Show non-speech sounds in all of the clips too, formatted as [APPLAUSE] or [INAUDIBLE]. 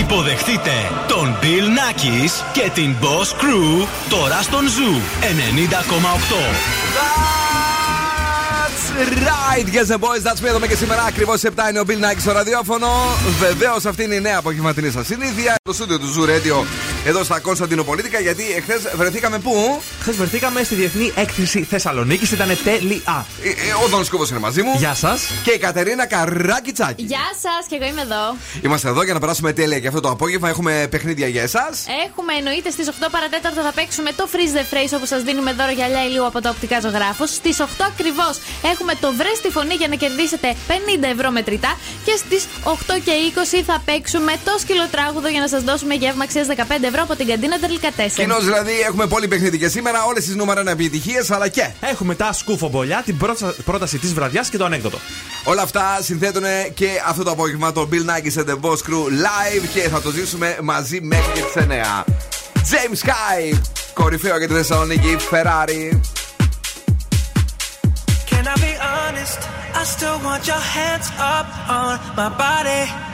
Υποδεχτείτε τον Bill Nackis και την Boss Crew τώρα στον Zoo 90,8 right, yes and boys, that's me εδώ και σήμερα. Ακριβώς 7 είναι ο Bill Nike στο ραδιόφωνο. Βεβαίως αυτή είναι η νέα απογευματινή σας συνήθεια. Το στούντιο του Zoo Radio εδώ στα Κωνσταντινοπολίτικα. Γιατί εχθές βρεθήκαμε πού; Χθες βρεθήκαμε στη Διεθνή Έκθεση Θεσσαλονίκης. Ήταν τέλεια. Ε, ε, ο Δον Σκούβος είναι μαζί μου. Γεια σας. Και η Κατερίνα Καράκιτσάκη. Γεια σας, και εγώ είμαι εδώ. Είμαστε εδώ για να περάσουμε τέλεια και αυτό το απόγευμα. Έχουμε παιχνίδια για εσάς. Έχουμε εννοείται στις 8 παρατέταρτο θα παίξουμε το Freeze the Phrase όπω σας δίνουμε δώρο γυαλιά ηλίου από τα οπτικά ζωγράφου. Στις 8 ακριβώς έχουμε το Βρες στη φωνή για να κερδίσετε 50 ευρώ μετρητά. Και στις 8 και 20 θα παίξουμε το σκυλοτράγουδο για να σας δώσουμε γεύμα αξίας 15 ευρώ από την καντίνα Τερλικατέσσερα. Κοινώ δηλαδή έχουμε πολύ παιχνίδι και σήμερα, όλες τις νούμερα επιτυχίες, αλλά και. Έχουμε τα σκουφομπολιά, την πρόταση της βραδιάς και το ανέκδοτο. Όλα αυτά συνθέτουν και αυτό το απόγευμα το Bill Nike and the Boss Crew live και θα το ζήσουμε μαζί μέχρι και τις 9. James Sky, κορυφαίο για τη Θεσσαλονίκη, Ferrari. Can I be honest? I still want your hands up on my body.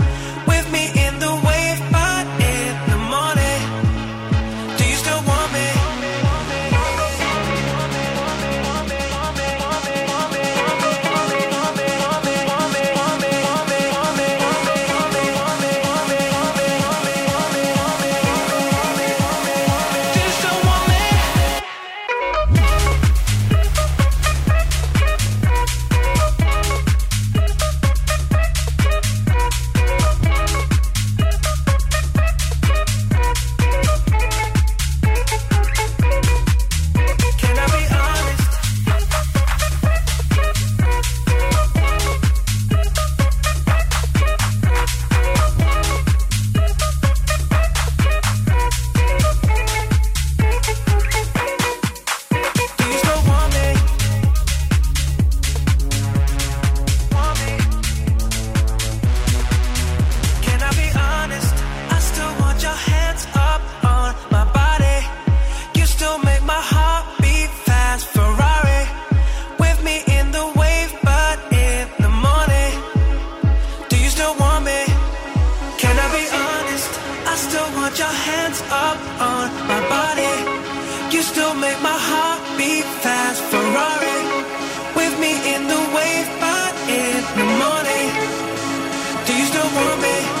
in the wave, but in the morning, do you still want me?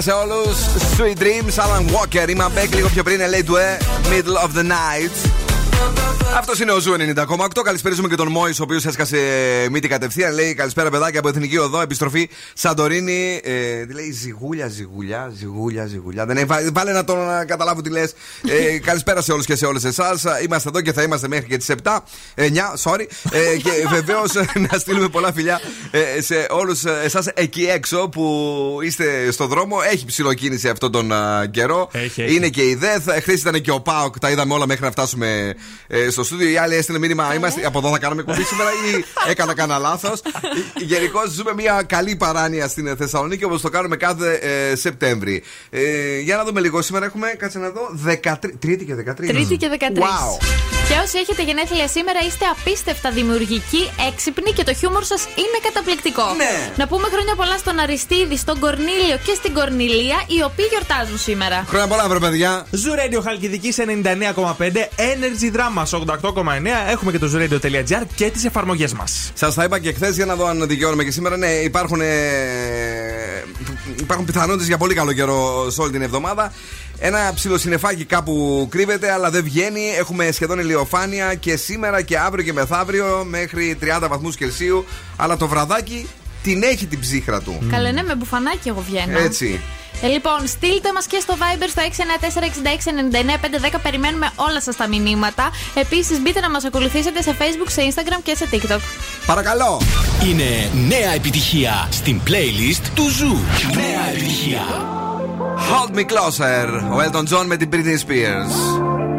σε όλου. Sweet Dreams, Alan Walker. Είμαι Μπέκ λίγο πιο πριν, LA του Ε, Middle of the Night. Αυτός είναι ο Ζου 90,8. Καλησπέριζουμε και τον Μόης, ο οποίος έσκασε μύτη κατευθείαν. Λέει καλησπέρα, παιδάκια από Εθνική Οδό, επιστροφή Σαντορίνη. Ε, τι λέει ζυγούλια, ζυγούλια, ζυγούλια, ζυγούλια. Δεν είναι, βάλε να τον να καταλάβω τι λες. Ε, καλησπέρα σε όλους και σε όλες εσάς. Είμαστε εδώ και θα είμαστε μέχρι και τις 7. 9, sorry. Ε, και βεβαίως [LAUGHS] να στείλουμε πολλά φιλιά ε, σε όλους εσάς εκεί έξω που είστε στο δρόμο. Έχει ψηλοκίνηση αυτόν τον καιρό. Έχει, έχει. Είναι και η ΔΕΘ. Χθες ήταν και ο ΠΑΟΚ. Τα είδαμε όλα μέχρι να φτάσουμε ε, στο στούντιο. Η άλλη έστειλε μήνυμα. Είμαστε από εδώ θα κάνουμε κουμπί σήμερα ή [LAUGHS] έκανα κανένα λάθος. Γενικώς ζούμε μια καλή παράνοια στην Θεσσαλονίκη όπως το κάνουμε κάθε ε, Σεπτέμβρη. Ε, για να δούμε λίγο. Σήμερα έχουμε, κάτσε να δω, 13, Τρίτη και 13. Τρίτη και 13. Wow. Και όσοι έχετε γενέθλια σήμερα είστε απίστευτα δημιουργικοί, έξυπνοι και το χιούμορ σας είναι καταπληκτικό. Ναι. Να πούμε χρόνια πολλά στον Αριστίδη, στον Κορνίλιο και στην Κορνιλία, οι οποίοι γιορτάζουν σήμερα. Χρόνια πολλά, βρε παιδιά. Ζουρέντιο Χαλκιδική 99,5, Energy Drama 88,9. Έχουμε και το zuradio.gr και τις εφαρμογές μας. Σας τα είπα και χθες για να δω αν δικαιώνουμε και σήμερα. Ναι, υπάρχουν, ε, υπάρχουν πιθανότητες για πολύ καλό καιρό σε όλη την εβδομάδα. Ένα ψιλοσυνεφάκι κάπου κρύβεται, αλλά δεν βγαίνει. Έχουμε σχεδόν ηλιοφάνεια και σήμερα και αύριο και μεθαύριο μέχρι 30 βαθμούς Κελσίου. Αλλά το βραδάκι την έχει την ψύχρα του. Καλέ, ναι, με μπουφανάκι εγώ βγαίνω. Έτσι. Ε, λοιπόν, στείλτε μας και στο Viber στο 694-6699-510. Περιμένουμε όλα σας τα μηνύματα. Επίσης, μπείτε να μας ακολουθήσετε σε Facebook, σε Instagram και σε TikTok. Παρακαλώ. Είναι νέα επιτυχία στην playlist του Zoo. Νέα επιτυχία. Hold me closer. Ο Elton John με την Britney Spears.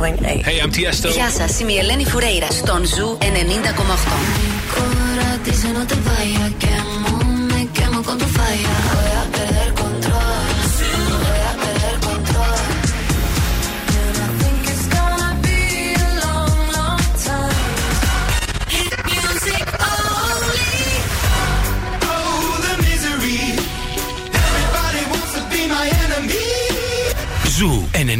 Hey, I'm Tiesto. Γεια σας, είμαι η Ελένη Φουρέιρα στον Ζου 90,8.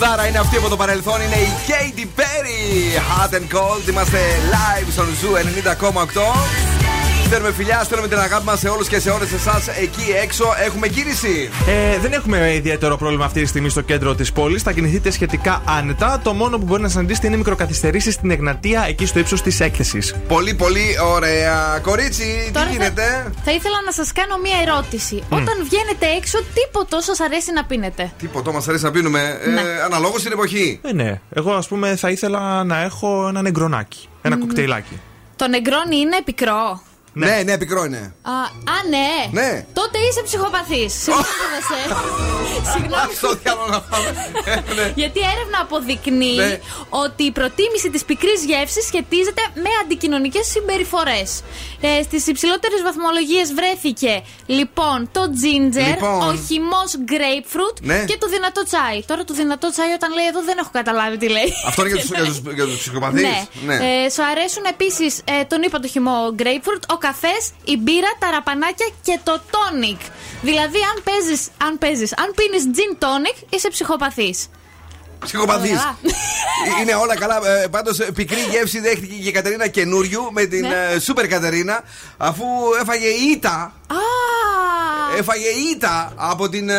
Τραγουδάρα είναι αυτή από το παρελθόν, είναι η Katy Perry. Hot and cold, είμαστε live στον Zoo 90,8. Στέλνουμε φιλιά, στέλνουμε την αγάπη μας σε όλους και σε όλες εσάς εκεί έξω. Έχουμε κίνηση. Ε, δεν έχουμε ιδιαίτερο πρόβλημα αυτή τη στιγμή στο κέντρο της πόλης. Θα κινηθείτε σχετικά άνετα. Το μόνο που μπορεί να συναντήσετε είναι μικροκαθυστερήσεις στην Εγνατία, εκεί στο ύψος της έκθεσης. Πολύ, πολύ ωραία. Κορίτσι, Τώρα τι θα- γίνεται; Θα, ήθελα να σας κάνω μία ερώτηση. Όταν βγαίνετε έξω, τίποτα σας αρέσει να πίνετε. Τίποτα μας αρέσει να πίνουμε. Ναι. Ε, Αναλόγως στην εποχή. Ε, ναι. Εγώ, ας πούμε, θα ήθελα να έχω ένα νεγκρονάκι. Ένα κοκτέιλάκι. Το νεγκρόνι είναι πικρό. Ναι, ναι, πικρό είναι. Α, α, ναι. Ναι. Τότε είσαι ψυχοπαθής. [LAUGHS] Συγγνώμη. Συγγνώμη. Στο διάλογο να πάμε. Ε, [LAUGHS] ναι. Γιατί έρευνα αποδεικνύει Ναι. ότι η προτίμηση της πικρής γεύσης σχετίζεται με αντικοινωνικές συμπεριφορές. Ε, Στις υψηλότερες βαθμολογίες βρέθηκε λοιπόν το ginger, Λοιπόν. ο χυμός grapefruit Ναι. και το δυνατό τσάι. Τώρα το δυνατό τσάι όταν λέει εδώ δεν έχω καταλάβει τι λέει. Αυτό είναι για τους- για τους- για τους ψυχοπαθείς; Ναι. Ναι. Ε, σου αρέσουν επίσης, ε, τον είπα το χυμό grapefruit, ο καφές, η μπύρα, τα ραπανάκια και το tonic. Δηλαδή, αν παίζεις, αν παίζεις, αν πίνεις gin tonic, είσαι ψυχοπαθής. Ψυχοπαθής. Καλά. Είναι όλα καλά. Ε, Πάντως, πικρή γεύση δέχτηκε και η Κατερίνα καινούριου με την Ναι. ε, Σούπερ Κατερίνα, αφού έφαγε ήττα. Α, Έφαγε ήττα από την ε,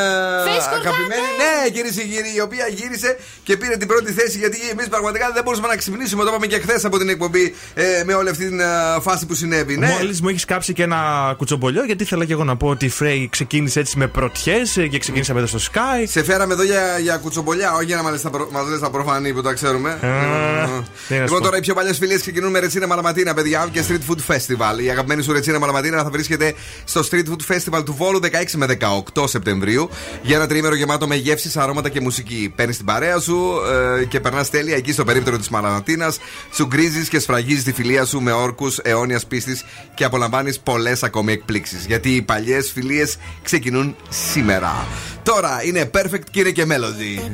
Φέσκο αγαπημένη. Ναι, κυρίε και κύριοι, η οποία γύρισε και πήρε την πρώτη θέση γιατί εμείς πραγματικά δεν μπορούσαμε να ξυπνήσουμε. Το είπαμε και χθες από την εκπομπή ε, με όλη αυτή την ε, φάση που συνέβη. Ναι. Μόλις μου έχεις κάψει και ένα κουτσομπολιό, γιατί ήθελα και εγώ να πω ότι η Φρέη ξεκίνησε έτσι με πρωτιές και ξεκίνησε μετά στο Sky. Σε φέραμε εδώ για, για κουτσομπολιά, όχι για να μας λες τα, προ... μας λες τα προφανή που τα ξέρουμε. τι να σου λοιπόν, πω. τώρα οι πιο παλιές φιλίες ξεκινούν με Ρετσίνα Μαλαματίνα, παιδιά, και Street Food Festival. Η αγαπημένη σου Ρετσίνα Μαλαματίνα θα βρίσκεται στο Street Food Festival του Βόλου 16 με 18 Σεπτεμβρίου για ένα τρίμερο γεμάτο με γεύσεις, αρώματα και μουσική. Παίρνεις την παρέα σου ε, και περνάς τέλεια εκεί στο περίπτερο της Μαλαματίνα. Σου γκρίζεις και σφραγίζεις τη φιλία σου με όρκους αιώνιας πίστης και απολαμβάνεις πολλές ακόμη εκπλήξεις. Γιατί οι παλιές φιλίες ξεκινούν σήμερα. Τώρα είναι perfect και είναι και melody.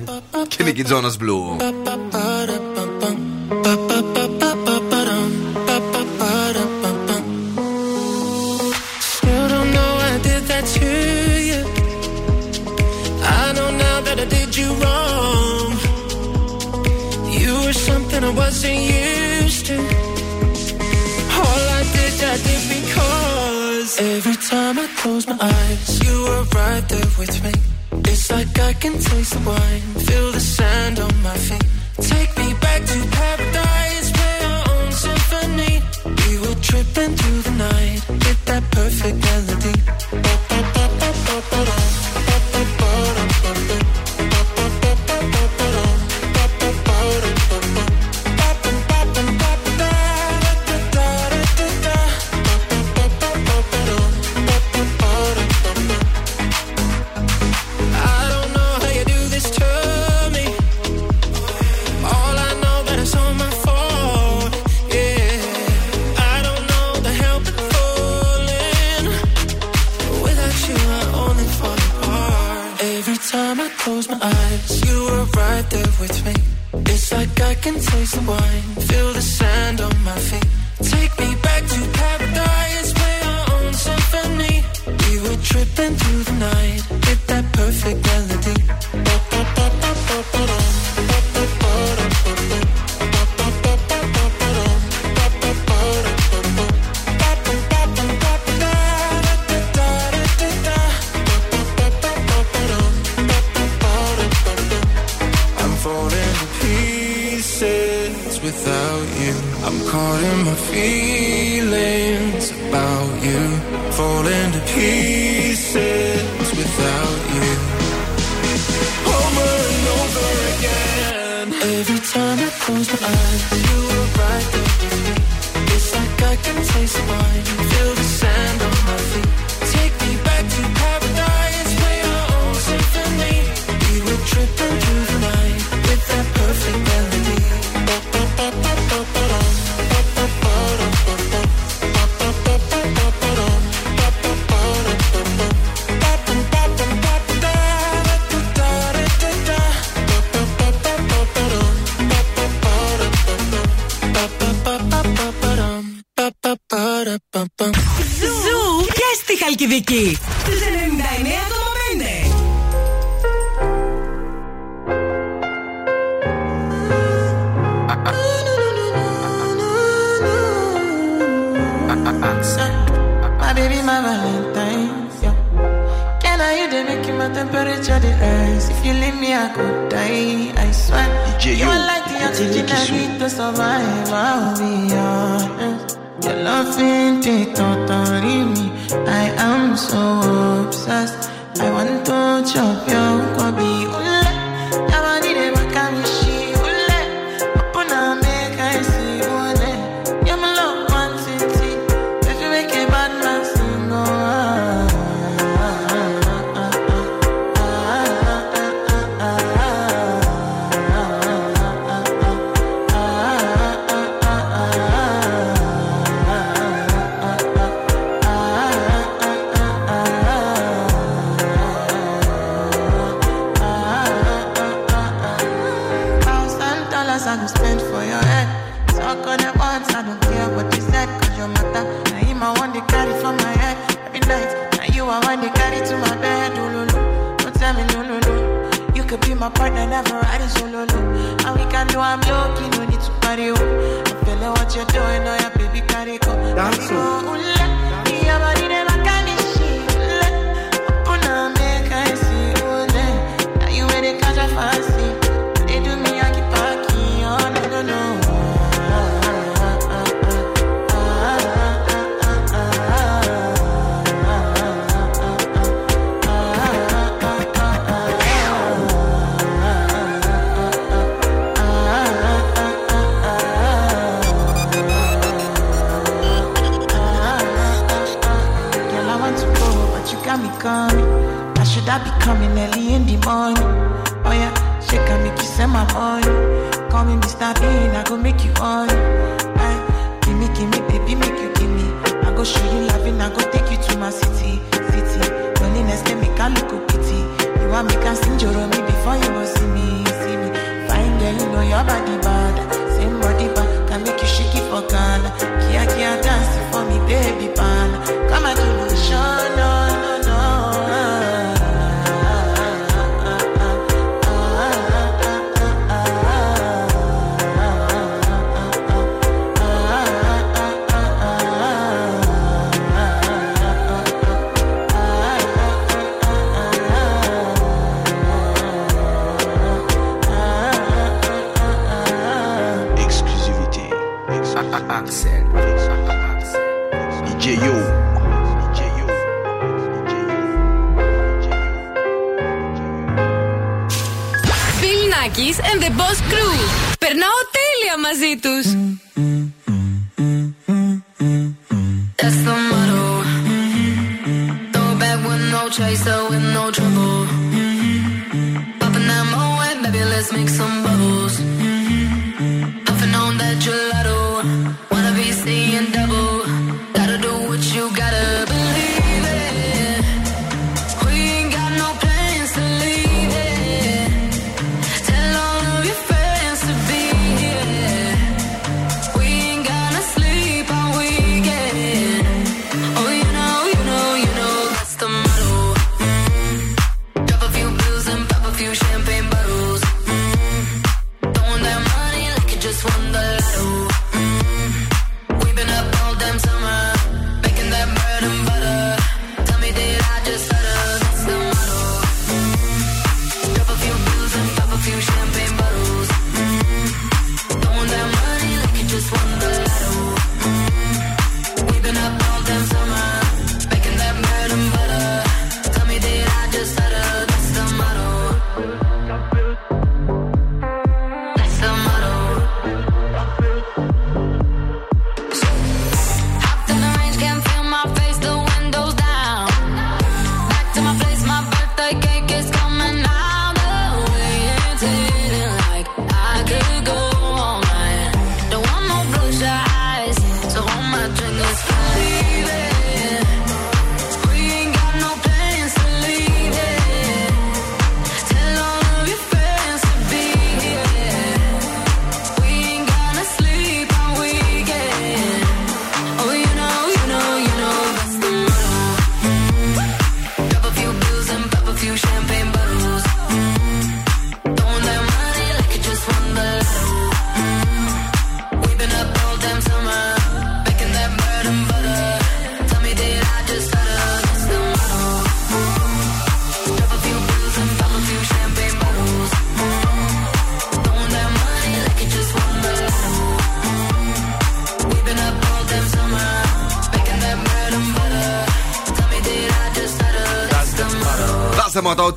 Και είναι και η Jonas Blue.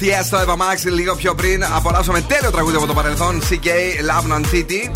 Τιέστο, Εύα Μάξι λίγο πιο πριν. Απολαύσαμε τέλειο τραγούδι από το παρελθόν. CK Love Non City.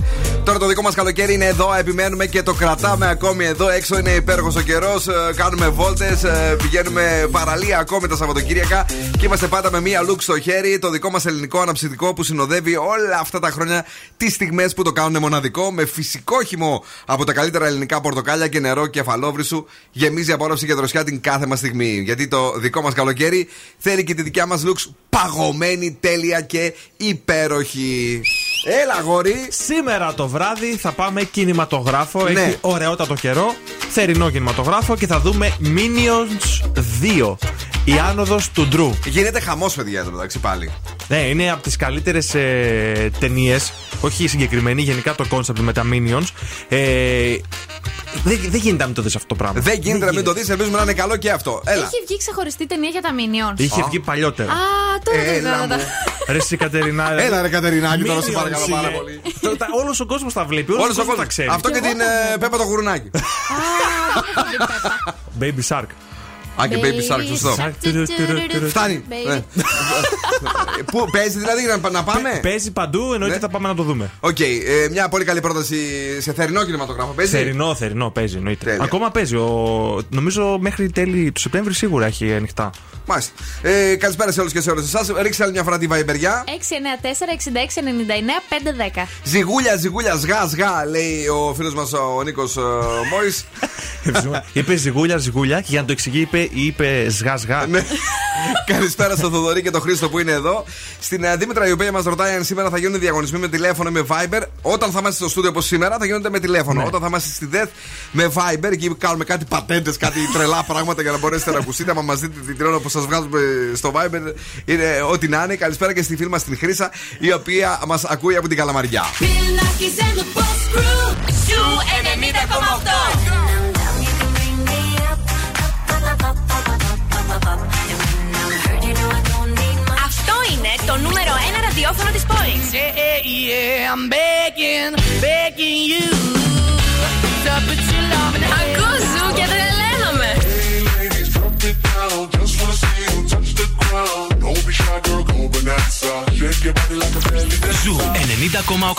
Τώρα το δικό μας καλοκαίρι είναι εδώ, επιμένουμε και το κρατάμε ακόμη εδώ. Έξω είναι υπέροχος ο καιρός. Ε, κάνουμε βόλτες, ε, πηγαίνουμε παραλία ακόμη τα Σαββατοκύριακα και είμαστε πάντα με μία λουκ στο χέρι. Το δικό μας ελληνικό αναψυντικό που συνοδεύει όλα αυτά τα χρόνια τις στιγμές που το κάνουν μοναδικό με φυσικό χυμό από τα καλύτερα ελληνικά πορτοκάλια και νερό κεφαλόβρυσου. Γεμίζει απόρρευση και δροσιά την κάθε μας στιγμή. Γιατί το δικό μας καλοκαίρι θέλει και τη δικιά μας λουξ παγωμένη, τέλεια και υπέροχη. Έλα, αγόρι. Σήμερα το βράδυ θα πάμε κινηματογράφο. Ναι. Έχει ωραιότατο καιρό. Θερινό κινηματογράφο και θα δούμε Minions 2. Η άνοδος του Γκρου. Γίνεται χαμός, παιδιά, στο μεταξύ πάλι. Ναι, είναι από τις καλύτερες ε, ταινίες. Όχι η συγκεκριμένη, γενικά το concept με τα Minions. Ε, δεν, δεν γίνεται να μην το δεις αυτό το πράγμα. Δεν γίνεται να μην το δεις, ελπίζουμε να είναι καλό και αυτό. Έλα. Έχει βγει ξεχωριστή ταινία για τα Minions. Είχε Α. βγει παλιότερα. Α, τώρα δεν Έλα κατάλαβα. μου. Ρε εσύ Κατερινά. Έλα, ρε Κατερινάκη, τώρα σε Minions παρακαλώ πάρα είναι. πολύ. Όλος ο κόσμος τα βλέπει. Όλος Όλος ο ο κόσμος τα κόσμος. ξέρει. Αυτό και την ε, Πέπα το γουρουνάκι. Baby Shark. Α, και Baby Shark, σωστό. Φτάνει. Baby. Ναι. Πού παίζει δηλαδή να, να πάμε; Παίζει παντού, εννοείται Ναι. θα πάμε να το δούμε. Οκ, ε, μια πολύ καλή πρόταση σε θερινό κινηματογράφο. Παίζει; Θερινό, θερινό παίζει, εννοείται. Τέλεια. Ακόμα παίζει. Ο... Νομίζω μέχρι τέλη του Σεπτέμβρη σίγουρα έχει ανοιχτά. Μάλιστα. Ε, καλησπέρα σε όλους και σε όλες εσάς. Ρίξτε άλλη μια φορά τη Βαϊμπεριά. 694-6699-510. Ζιγούλια, ζιγούλια, σγά, σγά, λέει ο φίλος μας ο Νίκος Μόη. είπε ζυγούλια, ζυγούλια και για να το εξηγεί είπε, ή είπε σγά σγά. Ναι. Καλησπέρα στο Θοδωρή και το Χρήστο που είναι εδώ. Στην ε, Δήμητρα η οποία μας ρωτάει αν σήμερα θα γίνουν διαγωνισμοί με τηλέφωνο με Viber. Όταν θα είμαστε στο στούντιο όπως σήμερα θα γίνονται με τηλέφωνο. Ναι. Όταν θα είμαστε στη ΔΕΘ με Viber, εκεί κάνουμε κάτι πατέντες, κάτι τρελά πράγματα για να μπορέσετε να ακουστείτε. Αν μας δείτε την ώρα που σας βγάζουμε στο Viber, είναι ό,τι να είναι. Καλησπέρα και στη φίλη μας την Χρήσα, η οποία μας ακούει από την Καλαμαριά. Νούμερο 1 ραδιόφωνο της πόλης. Yeah, yeah, I'm begging, begging you to put your love in the Ακούς ζου και τρελαίνομαι. Ζου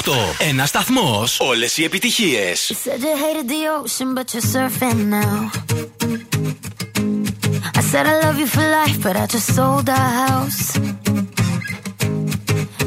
90,8. Ένα σταθμό. Όλε οι επιτυχίε. You said you hated the ocean, but you're surfing now. I said I love you for life, but I just sold our house.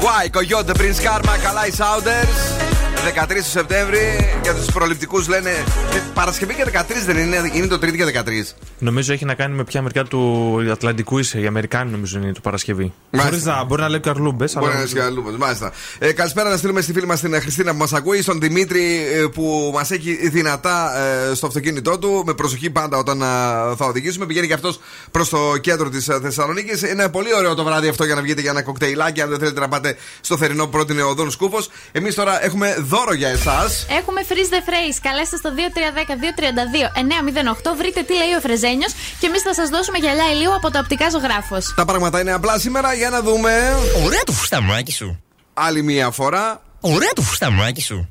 Why, Coyote, Prince Karma, καλά οι Sounders. 13 του Σεπτέμβρη για τους προληπτικούς λένε. ε, Παρασκευή και 13 δεν είναι, είναι το Τρίτη και 13. Νομίζω έχει να κάνει με ποια μεριά του Ατλαντικού είσαι. Οι Αμερικάνοι νομίζω είναι το Παρασκευή. Μάλιστα. Χωρίς να μπορεί να λέει καρλούμπε. Μπορεί να είναι και αλλού, μάλιστα. Ε, καλησπέρα να στείλουμε στη φίλη μας την Χριστίνα που μας ακούει, στον Δημήτρη ε, που μας έχει δυνατά ε, στο αυτοκίνητό του. Με προσοχή πάντα όταν ε, θα οδηγήσουμε. Πηγαίνει και αυτός προς το κέντρο της Θεσσαλονίκης. Είναι πολύ ωραίο το βράδυ αυτό για να βγείτε για ένα κοκτέιλάκι. Αν δεν θέλετε να πάτε στο θερινό που πρότεινε ο Δόν Σκούφος. Εμείς τώρα έχουμε δώρο για εσάς. Έχουμε freeze the phrase. Καλέστε στο 2310-232-908. Βρείτε τι λέει ο Φρεζένιος και εμείς θα σας δώσουμε γυαλιά ηλίου από το οπτικά ζωγράφος. Τα πράγματα είναι απλά σήμερα για να δούμε. Ωραία το φουσταμάκι σου. Άλλη μία φορά. Ωραία το φουσταμάκι σου.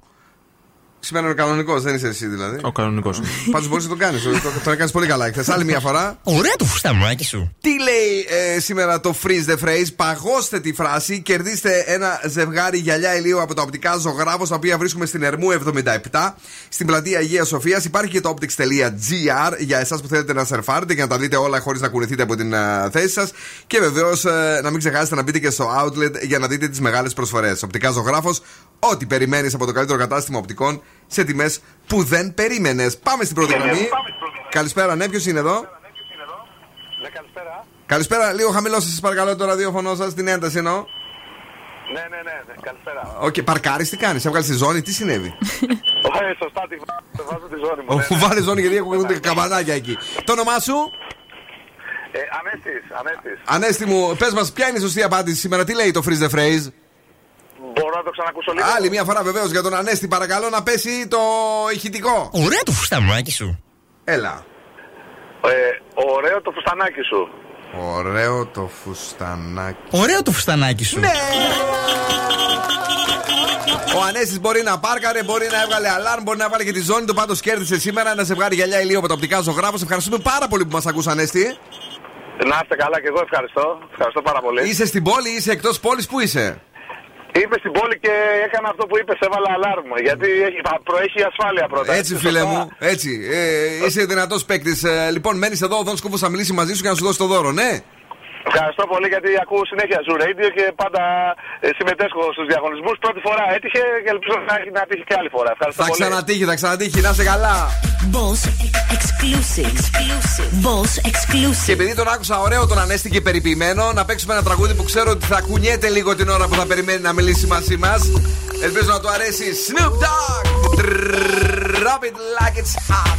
Σήμερα είναι κανονικός, δεν είσαι εσύ δηλαδή. Ο κανονικός. [LAUGHS] Πάντως μπορείς να το κάνεις. Το, το έκανες πολύ καλά. Χθε άλλη μία φορά. Ωραία το φουσταμάκι σου. Τι λέει ε, σήμερα το freeze the phrase, παγώστε τη φράση, κερδίστε ένα ζευγάρι γυαλιά ηλίου από τα οπτικά ζωγράφο, τα οποία βρίσκουμε στην Ερμού 77, στην πλατεία Αγίας Σοφίας. Υπάρχει και το optics.gr για εσάς που θέλετε να σερφάρετε και να τα δείτε όλα χωρίς να κουνηθείτε από την ε, θέση σας. Και βεβαίως ε, να μην ξεχάσετε να μπείτε και στο outlet για να δείτε τις μεγάλες προσφορές. Οπτικά ζωγράφος, ό,τι περιμένεις από το καλύτερο κατάστημα οπτικών σε τιμές που δεν περίμενες. Πάμε στην πρώτη γραμμή. Καλησπέρα, ναι, ποιος είναι εδώ; Καλησπέρα, λίγο χαμηλώστε σας παρακαλώ το ραδιόφωνο σας, την ένταση εννοώ. Ναι, ναι, ναι, ναι. καλησπέρα. Οκ, παρκάρει, τι κάνεις, έβγαλες τη ζώνη, τι συνέβη; Ωραία, σωστά, τη βάζω, τη βάζω τη ζώνη μου. ναι, Αφού ναι. βάλεις ζώνη γιατί ακούγονται καμπανάκια εκεί. Το όνομά σου, Ε, Ανέστης, Ανέστης. Ανέστη μου, πες μας, ποια είναι η σωστή απάντηση σήμερα, τι λέει το freeze the phrase; Μπορώ να το ξανακούσω λίγο. Άλλη μια φορά βεβαίως για τον Ανέστη, παρακαλώ να πέσει το ηχητικό. Ωραία το φουσταμάκι σου. Έλα. Ε, ωραίο το φουστανάκι σου. Ωραίο το φουστανάκι. Ωραίο το φουστανάκι σου. Ναι. Ο Ανέστης μπορεί να πάρκαρε, μπορεί να έβγαλε αλάρμ, μπορεί να έβγαλε και τη ζώνη του. Πάντως κέρδισε σήμερα ένα ζευγάρι γυαλιά ηλίου από το οπτικά ζωγράφο. Ευχαριστούμε πάρα πολύ που μας ακούς, Ανέστη. Να είστε καλά και εγώ ευχαριστώ. Ευχαριστώ πάρα πολύ. Είσαι στην πόλη, είσαι εκτός πόλης, πού είσαι; Είμαι στην πόλη και έκανα αυτό που είπες, έβαλα αλάρμ. Γιατί έχει- θα προέχει η ασφάλεια πρώτα. Έτσι, φίλε μου, έτσι. Ε, είσαι δυνατός παίκτης. Ε, λοιπόν, μένεις εδώ, ο Δόν Σκούφο θα μιλήσει μαζί σου και να σου δώσει το δώρο, ναι; Ευχαριστώ πολύ γιατί ακούω συνέχεια Zoo Radio και πάντα ε, συμμετέσχω στου διαγωνισμού. Πρώτη φορά έτυχε και ελπίζω να, έχει- να τύχει και άλλη φορά. Ευχαριστώ Θα πολύ. ξανατύχει, θα ξανατύχει, να είσαι καλά. Boss exclusive. exclusive. Boss exclusive. Και επειδή τον άκουσα ωραίο τον Ανέστη και περιποιημένο, να παίξουμε ένα τραγούδι που ξέρω ότι θα κουνιέται λίγο την ώρα που θα περιμένει να μιλήσει μαζί μα. Ελπίζω να του αρέσει. Snoop Dogg! Drop it like it's hot.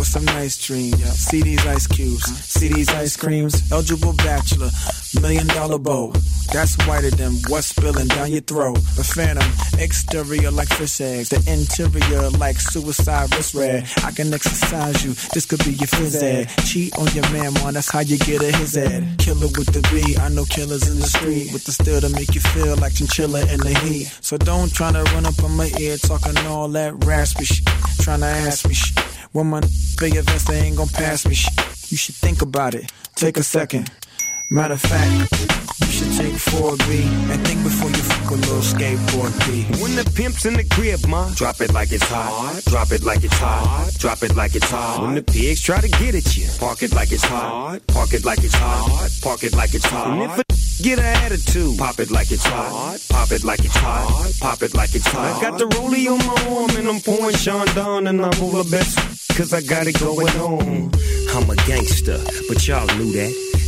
with some nice dreams. See these ice cubes, see these ice creams. Eligible bachelor, million dollar bow. That's whiter than what's spilling down your throat. A phantom, exterior like fish eggs, the interior like suicide wrist red. I can exercise you, this could be your phys ed. Cheat on your man, man, that's how you get a his ed. Killer with the B, I know killers in the street with the steel to make you feel like chinchilla in the heat. So don't try to run up on my ear talking all that raspy shit. Trying to ask me shit. When my big events, they ain't gonna pass me. You should think about it. Take a second. Matter of fact, you should take 4B and think before you fuck a little skateboard B. When the pimp's in the crib, ma, drop it like it's hot. Drop it like it's hot. Drop it like it's hot. When the pigs try to get at you, park it like it's hot. Park it like it's hot. Park it like it's hot. And if a [LAUGHS] get an attitude, pop it like it's hot. Pop it like it's hot. Pop it like it's hot. I got the rollie on my arm and I'm pouring Sean down and I'm all the best. Cause I got it going on. I'm a gangster, but y'all knew that.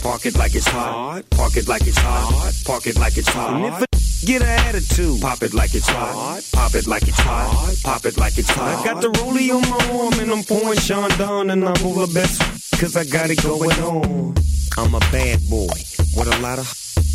park it like it's hot. Park it like it's hot. Park it like it's hot. And if a get an attitude, pop it like it's hot. Pop it like it's hot. Pop it like it's hot. I got the rollie on my arm and I'm pouring Sean down and I'm all the best. Cause I got it going on. I'm a bad boy with a lot of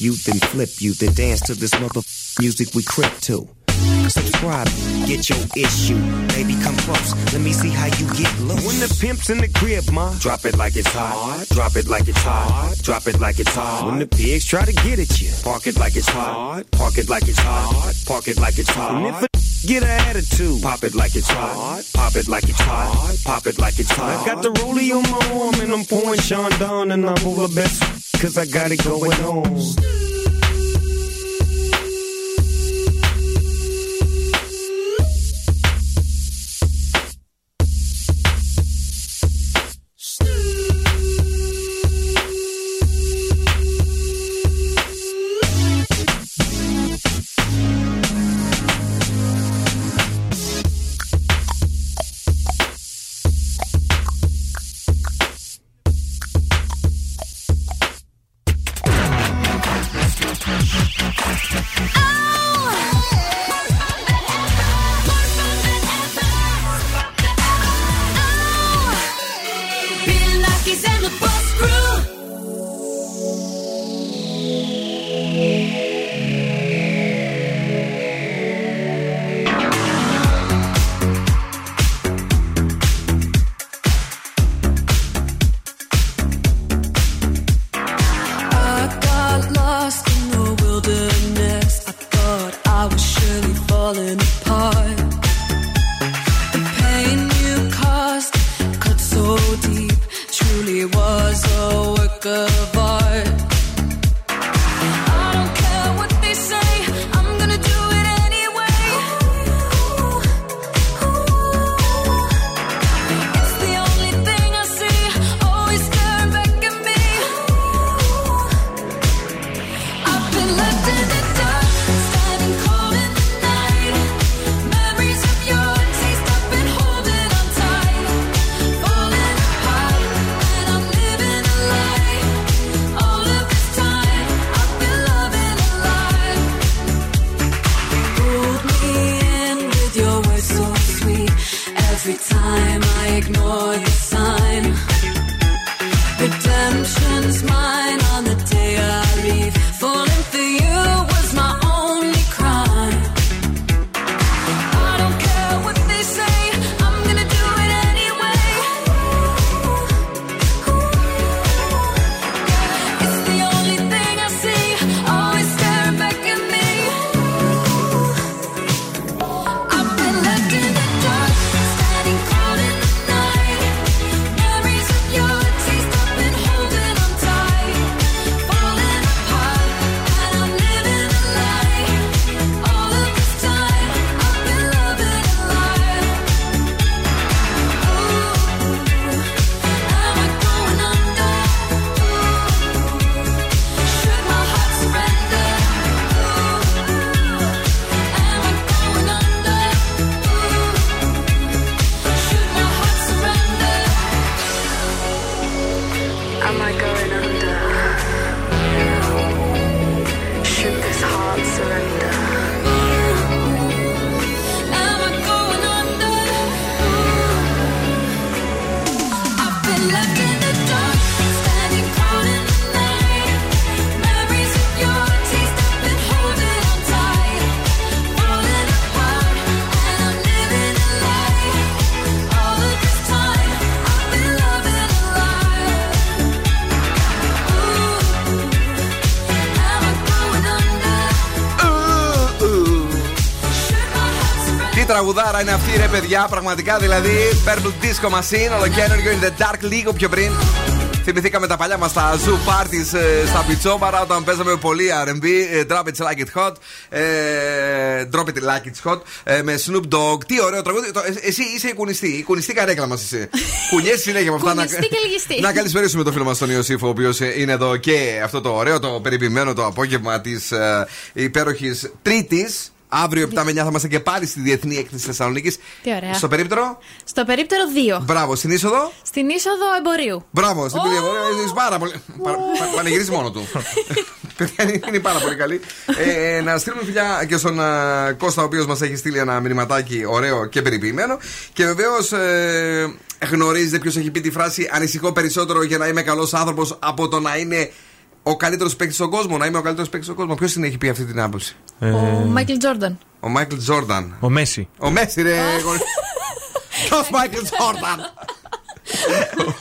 you, then flip you, then dance to this mother music we crip to. Subscribe, get your issue. Baby, come close. Let me see how you get loose. When the pimp's in the crib, ma, drop it like it's hot. Drop it like it's hot. Drop it like it's hot. When the pigs try to get at you, park it like it's hot. Park it like it's hot. Park it like it's hot. And if a [LAUGHS] get an attitude, pop it like it's hot. Pop it like it's hot. Pop it like it's hot. I got the rollie on my arm and I'm pouring Sean down and I'm all the best. Cause I got it going on. Τραγουδάρα είναι αυτή, ρε παιδιά, πραγματικά δηλαδή. Purple Disco Machine, ολοκένουργιο in the dark, λίγο πιο πριν. Θυμηθήκαμε τα παλιά μας τα zoo parties ε, στα πιτσόμπαρα όταν παίζαμε πολύ RB. ε, drop it like it hot. ε, drop it like it's hot. ε, με Snoop Dogg. Τι ωραίο τραγούδι. Το- ε, εσύ είσαι η κουνιστή. Η κουνιστή καρέκλα μα είσαι. [LAUGHS] Κουνιέσαι συνέχεια με αυτά. Κουνιστή και λυγιστή. να καλησπέρισουμε τον φίλο μας τον Ιωσήφο, ο οποίος είναι εδώ και αυτό το ωραίο, το περιποιημένο το απόγευμα της ε, υπέροχης Τρίτης. Αύριο 7 με 9 θα είμαστε και πάλι στη Διεθνή Έκθεση Θεσσαλονίκης. Τι ωραία. Στο περίπτερο; Στο περίπτερο 2. Μπράβο, στην είσοδο; Στην είσοδο εμπορίου. Μπράβο, στην πηγή Είσαι πάρα πολύ. πα- πα- Πανηγυρίζεις μόνο του. Παιδιά, είναι- είναι πάρα πολύ καλή. Ε, να στείλουμε φιλιά και στον α, Κώστα, ο οποίος μας έχει στείλει ένα μηνυματάκι ωραίο και περιποιημένο. Και βεβαίως ε, γνωρίζετε ποιος έχει πει τη φράση Ανησυχώ περισσότερο για να είμαι καλός άνθρωπος από το να είναι ο καλύτερος παίκτης στον κόσμο. Να είμαι ο καλύτερος παίκτης στον κόσμο. Ποιος την έχει πει αυτή την άποψη; Ε, Ο Μάικλ Τζόρνταν. Ο Μάικλ Τζόρνταν. Ο Μέσι. Ο Μέσι, ρε. [LAUGHS] Ποιος Μάικλ Τζόρνταν;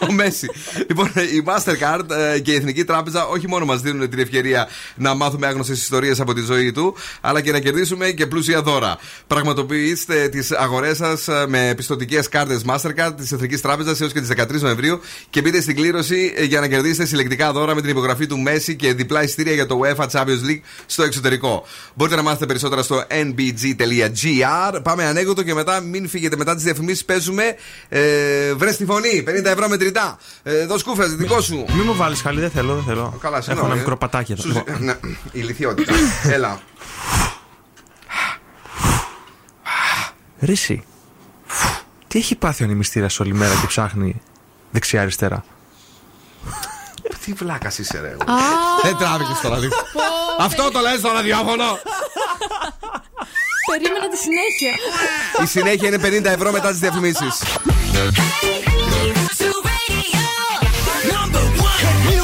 Ο Μέσι. Λοιπόν, η Mastercard ε, και η Εθνική Τράπεζα όχι μόνο μας δίνουν την ευκαιρία να μάθουμε άγνωστες ιστορίες από τη ζωή του, αλλά και να κερδίσουμε και πλούσια δώρα. Πραγματοποιήστε τις αγορές σας με πιστωτικές κάρτες Mastercard της Εθνικής Τράπεζας έως και τις 13 Νοεμβρίου και μπείτε στην κλήρωση ε, για να κερδίσετε συλλεκτικά δώρα με την υπογραφή του Μέση και διπλά ειστήρια για το UEFA Champions League στο εξωτερικό. Μπορείτε να μάθετε περισσότερα στο nbg.gr. Πάμε ανέκδοτο και μετά μην φύγετε μετά τις διαφημίσεις. Παίζουμε ε, βρε τη φωνή. 50 ευρώ μετρητά. Ε, δώσ' κούφε, δικό σου. Μην μου βάλεις χαλί, δεν θέλω, δεν θέλω. Καλά, Έχω συγγνώμη, ένα ε. μικρό πατάκι εδώ. Σου- Λοιπόν. ναι, η λυθιότητα. [LAUGHS] Έλα. Ρίση. Τι έχει πάθει ο νημιστήρα όλη μέρα και ψάχνει δεξιά-αριστερά; Τι βλάκας είσαι, ρε. Α, Δεν τράβηκε στο ραδιόφωνο. Αυτό το λες στο ραδιόφωνο. Περίμενα τη συνέχεια. Η συνέχεια είναι 50 ευρώ μετά τις διαφημίσεις.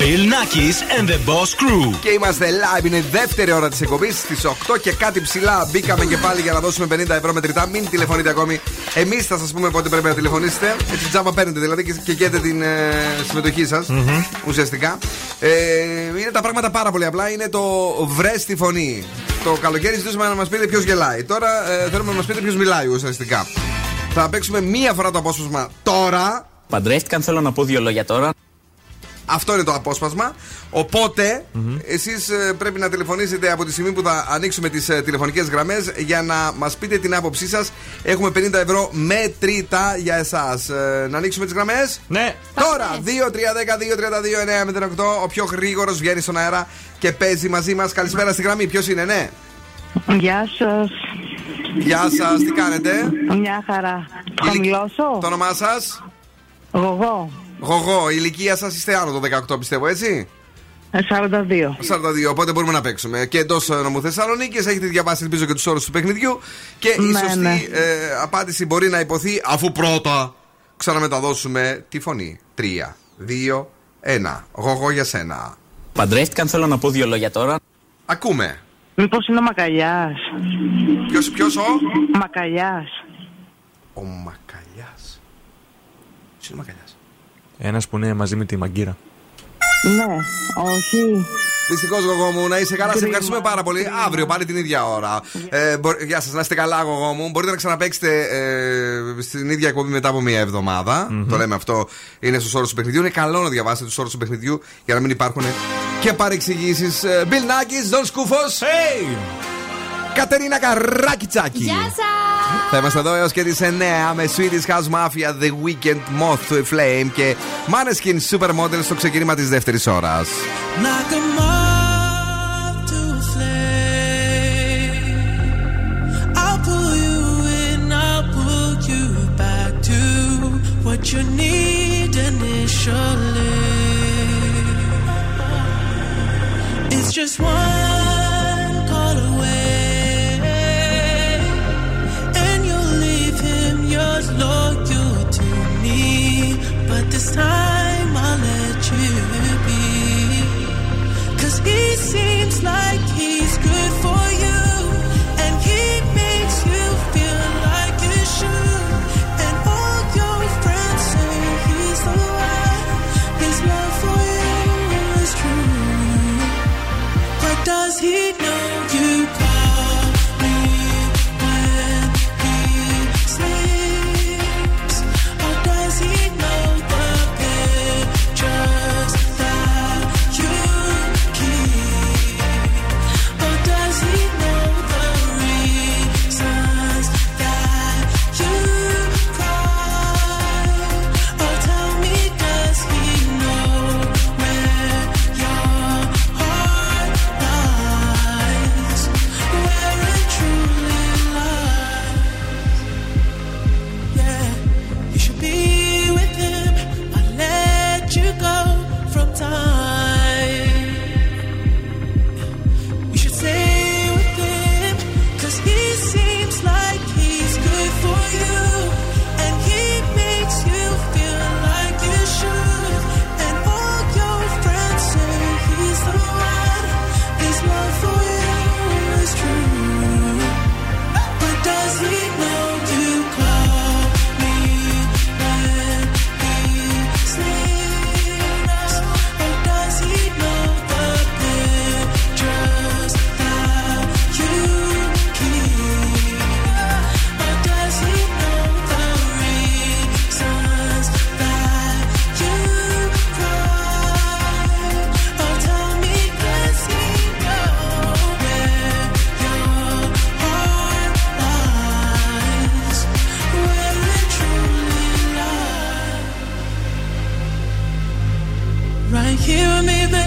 Bill Nackis and the Boss Crew. Και είμαστε live, είναι η δεύτερη ώρα της εκπομπής. Στις 8 και κάτι ψηλά μπήκαμε και πάλι για να δώσουμε 50 ευρώ μετρητά. Μην τηλεφωνείτε ακόμη. Εμείς θα σας πούμε πότε πρέπει να τηλεφωνήσετε. Έτσι τζάμπα παίρνετε δηλαδή και, και καίτε την ε, συμμετοχή σας. Ουσιαστικά. Ε, είναι τα πράγματα πάρα πολύ απλά. Είναι το βρες στη φωνή. Το καλοκαίρι ζητούσαμε να μας πείτε ποιος γελάει. Τώρα ε, θέλουμε να μας πείτε ποιος μιλάει ουσιαστικά. Θα παίξουμε μία φορά το απόσπασμα τώρα. Παντρεύτηκαν, θέλω να πω δύο λόγια τώρα. Αυτό είναι το απόσπασμα. Οπότε, εσείς εσεί πρέπει να τηλεφωνήσετε από τη στιγμή που θα ανοίξουμε τις τηλεφωνικές γραμμές για να μας πείτε την άποψή σας. Έχουμε 50 ευρώ μετρητά για εσάς. να ανοίξουμε τις γραμμές. Ναι. Τώρα, 2-3-10-2-32-9-08. Ο πιο γρήγορος βγαίνει στον αέρα και παίζει μαζί μας. Καλησπέρα στη γραμμή. Ποιος είναι, ναι; Γεια σας. Γεια σας, τι κάνετε; Μια χαρά. Θα μιλώσω. Το όνομά σας; Γογό. Γογό, η ηλικία σας είστε άνω των 18, πιστεύω, έτσι; 42. 42, οπότε μπορούμε να παίξουμε. Και εντός νομού Θεσσαλονίκη έχετε διαβάσει, ελπίζω, και τους όρους του παιχνιδιού. Και η Ναι, σωστή ναι. ε, απάντηση μπορεί να υποθεί αφού πρώτα ξαναμεταδώσουμε τη φωνή. 3, 2, 1. Γογό για σένα. Παντρεύτηκαν, θέλω να πω δύο λόγια τώρα. Ακούμε. Μήπως είναι ο Μακαλιάς; Ποιος ποιος, ο; Μακαλιάς. Ο Μακαλιάς. Ποιος είναι ο Μακαλιάς; Ένας που είναι μαζί με τη μαγκύρα. Ναι, όχι. Δυστυχώς, γογό μου, να είσαι καλά. Σε Κρίμα, ευχαριστούμε πάρα πολύ. Αύριο πάλι την ίδια ώρα. Ε, μπο- γεια σας, να είστε καλά, γογό μου. Μπορείτε να ξαναπέξετε ε, στην ίδια εκπομπή μετά από μία εβδομάδα. Το λέμε αυτό. Είναι στους όρους του παιχνιδιού. Είναι καλό να διαβάσετε του όρους του παιχνιδιού για να μην υπάρχουν και παρεξηγήσεις. Bill Nackis, Don Σκούφο. Hey! Κατερίνα Καράκιτσάκη. Γεια σας! Θα είμαστε εδώ έω και τι 9 με Swedish House Mafia, The Weekend, Moth to a Flame και Maneskin Supermodel στο ξεκίνημα τη δεύτερη ώρα. Knock 'em off to a flame. I'll pull you in, I'll pull you back to what you need initially. It's just one yours loyal to me. But this time I'll let you be. Cause he seems like he's good for you. And he makes you feel like you should. And all your friends say he's the one. His love for you is true. But does he know hear me, baby.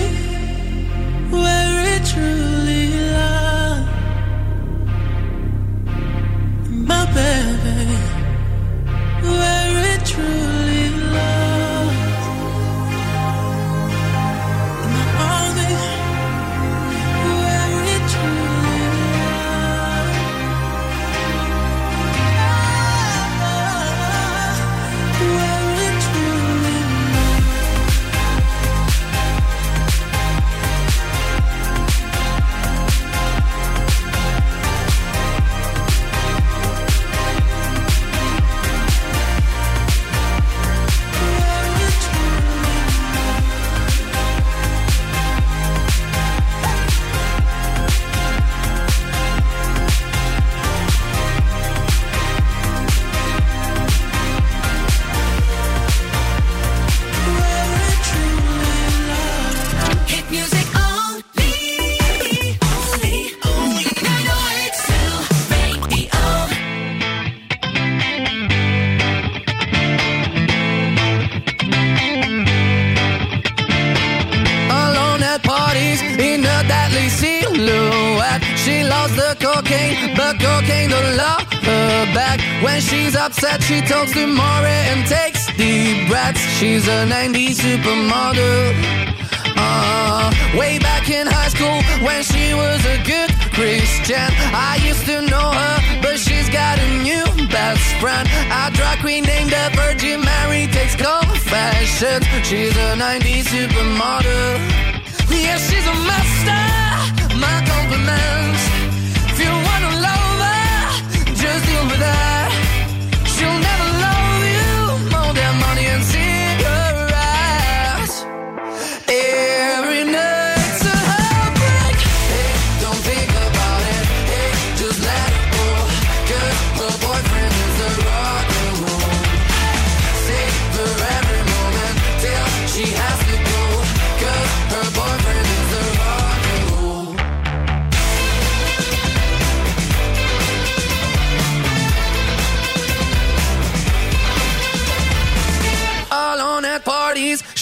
man. A drag queen named the Virgin Mary takes confessions. She's a 90s supermodel.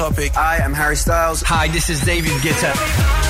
topic. I am Harry Styles. Hi, this is David Guetta.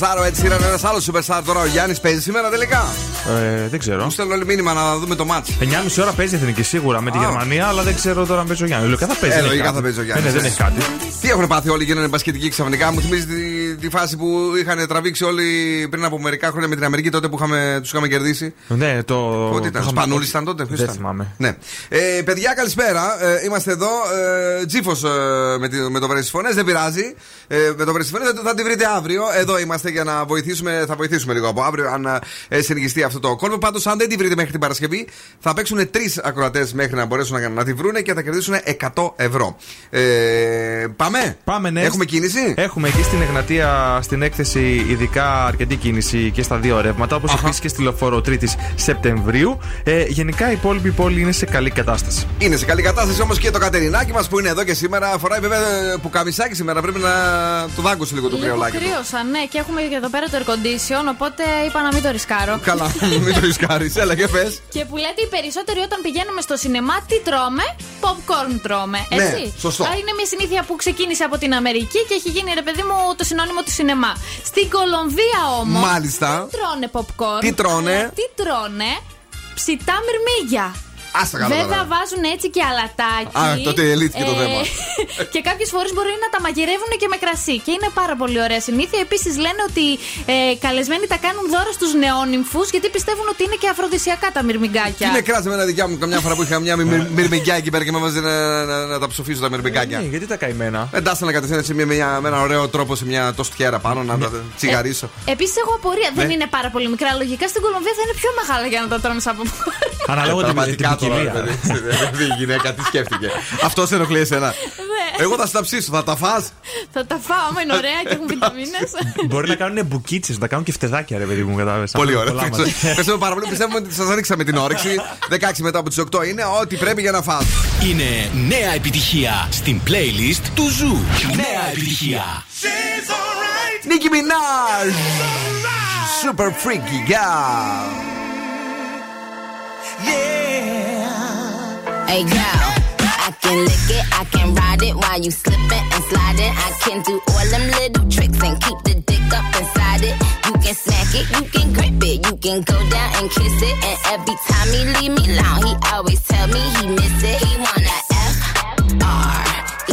Ένα superstar, έτσι ήταν ένας άλλος superstar τώρα. Ο Γιάννης παίζει σήμερα τελικά; Ε, δεν ξέρω. Μου στέλνω όλοι μήνυμα να δούμε το μάτσο. 9.30 ώρα παίζει η εθνική σίγουρα με τη Α. Γερμανία, αλλά δεν ξέρω τώρα αν παίζει ο Γιάννης. Λογικά θα παίζει. Ε, δεν έχει λογικά κάτι. θα παίζει ο Γιάννης. Ε, ναι, δεν έχει κάτι. Τι έχουν πάθει όλοι γίνανε μπασκετικοί ξαφνικά. Μου θυμίζει τη, τη φάση που είχαν τραβήξει όλοι πριν από μερικά χρόνια με την Αμερική τότε που είχαμε, τους είχαμε κερδίσει. Ναι, το. Πότε ήταν, το- Σπανούλη ήταν τότε, ποιος Δεν ήταν; θυμάμαι. Ναι. Ε, παιδιά, καλησπέρα. Ε, είμαστε εδώ. Ε, Τζίφος ε, με, τη- με το βρες φωνές, δεν πειράζει. Ε, με το βρες φωνές θα, θα τη βρείτε αύριο. Εδώ είμαστε για να βοηθήσουμε. Θα βοηθήσουμε λίγο από αύριο αν ε, συνεχιστεί αυτό το κόλπο. Πάντως, αν δεν τη βρείτε μέχρι την Παρασκευή, θα παίξουν τρεις ακροατές μέχρι να μπορέσουν να, να τη βρούνε και θα κερδίσουν 100 ευρώ. Ε, πάμε; Πάμε, ναι. Έχουμε κίνηση; Έχουμε εκεί στην Εγνατία στην έκθεση ειδικά αρκετή κίνηση και στα δύο ρεύματα, όπως επίσης και στη λεωφόρο 3η Σεπτεμβρίου. Ε, γενικά η υπόλοιπη πόλη είναι σε καλή κατάσταση. Είναι σε καλή κατάσταση όμως και το Κατερινάκι μας που είναι εδώ και σήμερα. Φοράει βέβαια ε, που καμισάκι σήμερα. Πρέπει να του δάγκωσε λίγο το Λίγο κρεολάκι. του. κρύωσα, ναι, και έχουμε και εδώ πέρα το air condition, οπότε είπα να μην το ρισκάρω. Καλά, [LAUGHS] [LAUGHS] μην το ρισκάρεις. Έλα και πες. Και που λέτε οι περισσότεροι όταν πηγαίνουμε στο σινεμά, τι τρώμε, popcorn τρώμε. Ναι, Έτσι. σωστό. Α, Είναι μια συνήθεια που ξεκίνησε από την Αμερική και έχει γίνει ρε παιδί μου το συνώνυμο του σινεμά. Στην Κολομβία όμως. Μάλιστα. Δεν τρώνε popcorn. Τι τρώνε; αλλά Τι τρώνε, ψητά μυρμήγκια. Άστα καλά Βέβαια τώρα. βάζουν έτσι και αλατάκι. Α, τότε λύθηκε το θέμα. [LAUGHS] και κάποιες φορές μπορεί να τα μαγειρεύουν και με κρασί. Και είναι πάρα πολύ ωραία συνήθεια. Επίσης λένε ότι ε, καλεσμένοι τα κάνουν δώρα στους νεόνυμφους γιατί πιστεύουν ότι είναι και αφροδισιακά τα μυρμηγκάκια. Τι με κράτησε εμένα δικιά μου καμιά φορά που είχα μια μυρ- μυρμηγκιά εκεί πέρα και με έβαζε να, να, να τα ψοφήσω τα μυρμηγκάκια. Ναι, γιατί τα καημένα. Εντάξει να κατευθύνω σε μια, μια, με ένα ωραίο τρόπο σε μια τοστιέρα πάνω να τα τσιγαρίσω. Επίσης, έχω απορία. Δεν Ναι. είναι πάρα πολύ μικρά. Λογικά στην Κολομβία θα είναι πιο μεγάλα για να τα τρώμε σαν Αναλόγω την, την Πραγματικά τώρα, ποικιλία. παιδί. Δηλαδή, Η γυναίκα τι σκέφτηκε. Αυτό σε ενοχλεί εσένα. Ναι. Εγώ θα στα ψήσω, θα τα φας; Θα τα φάω, άμα είναι ωραία και έχουν βιταμίνες. Μπορεί να κάνουν μπουκίτσες, να τα κάνουν και κεφτεδάκια, ρε παιδί μου, κατάλαβες. Πολύ ωραία. Ευχαριστούμε πάρα πολύ. Πιστεύουμε ότι σας ανοίξαμε την όρεξη. 16 μετά από τις 8 είναι ό,τι πρέπει για να φας. Είναι νέα επιτυχία στην playlist του Zoo. Νέα επιτυχία. Nicki Minaj. Super freaky girl. Hey girl, I can lick it, I can ride it while you slipping and sliding. I can do all them little tricks and keep the dick up inside it. You can smack it, you can grip it, you can go down and kiss it. And every time he leave me alone, he always tell me he miss it. He wanna F R E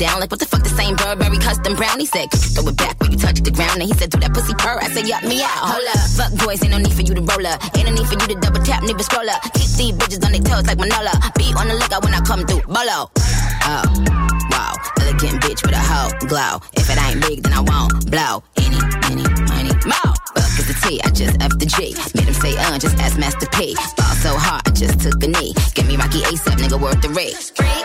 down? Like what the fuck this ain't Burberry custom brown? He said, throw it back when you touch the ground? And he said, do that pussy purr. I said, yup me out. Hold up, fuck boys, ain't no need for you to roll up. Ain't no need for you to double tap, nigga scroll up. Keep these bitches on their toes like Manola. Be on the lookout when I come through. Bolo. Oh, wow, elegant bitch with a hoe glow. If it ain't big, then I won't blow. Any, any, money, more. Fuck is the T, I just F the G. Made him say, uh, just ask Master P. Ball so hard, I just took a knee. Give me Rocky ASAP, nigga, worth the rate. Freak,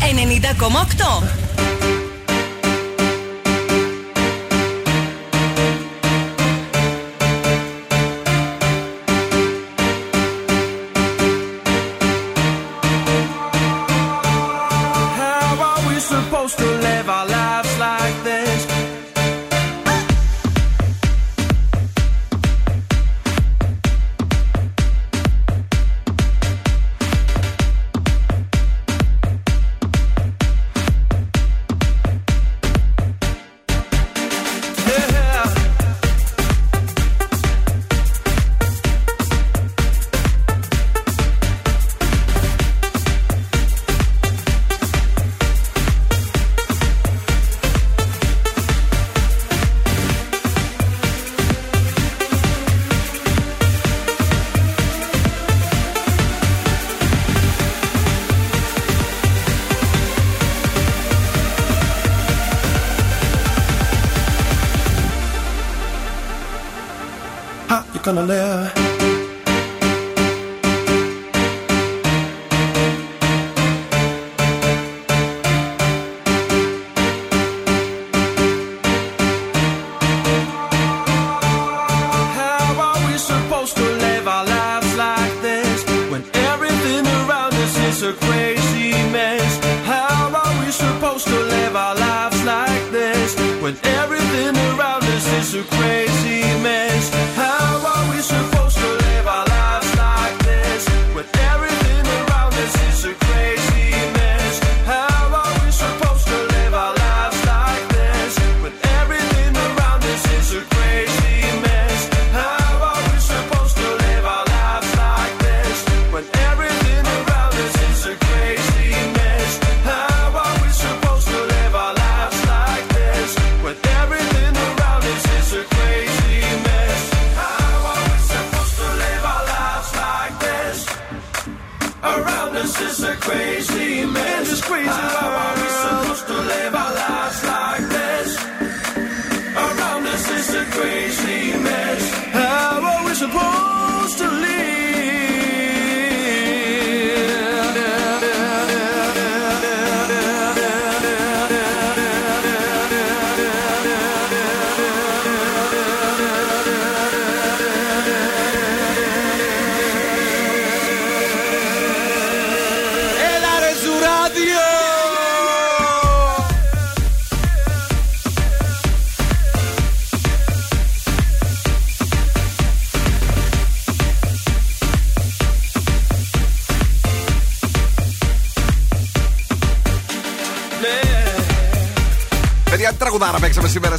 90,8. so crazy.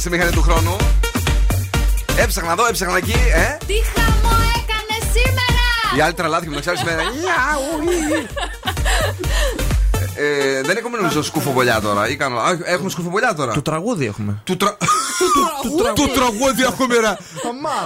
Στη μηχανή του χρόνου. Έψαχνα εδώ, έψαχνα εκεί, ε. Τι χαμό έκανες σήμερα! Η άλλη τραλάθηκε με το ξέρεις σήμερα. [LAUGHS] Ε, δεν έχουμε νομίζω σκουφομπολιά τώρα. Ή κάνω... Α, Έχουμε σκουφομπολιά τώρα. Του τραγούδι έχουμε. Του, τρα... του [LAUGHS] τραγούδι έχουμε ρε.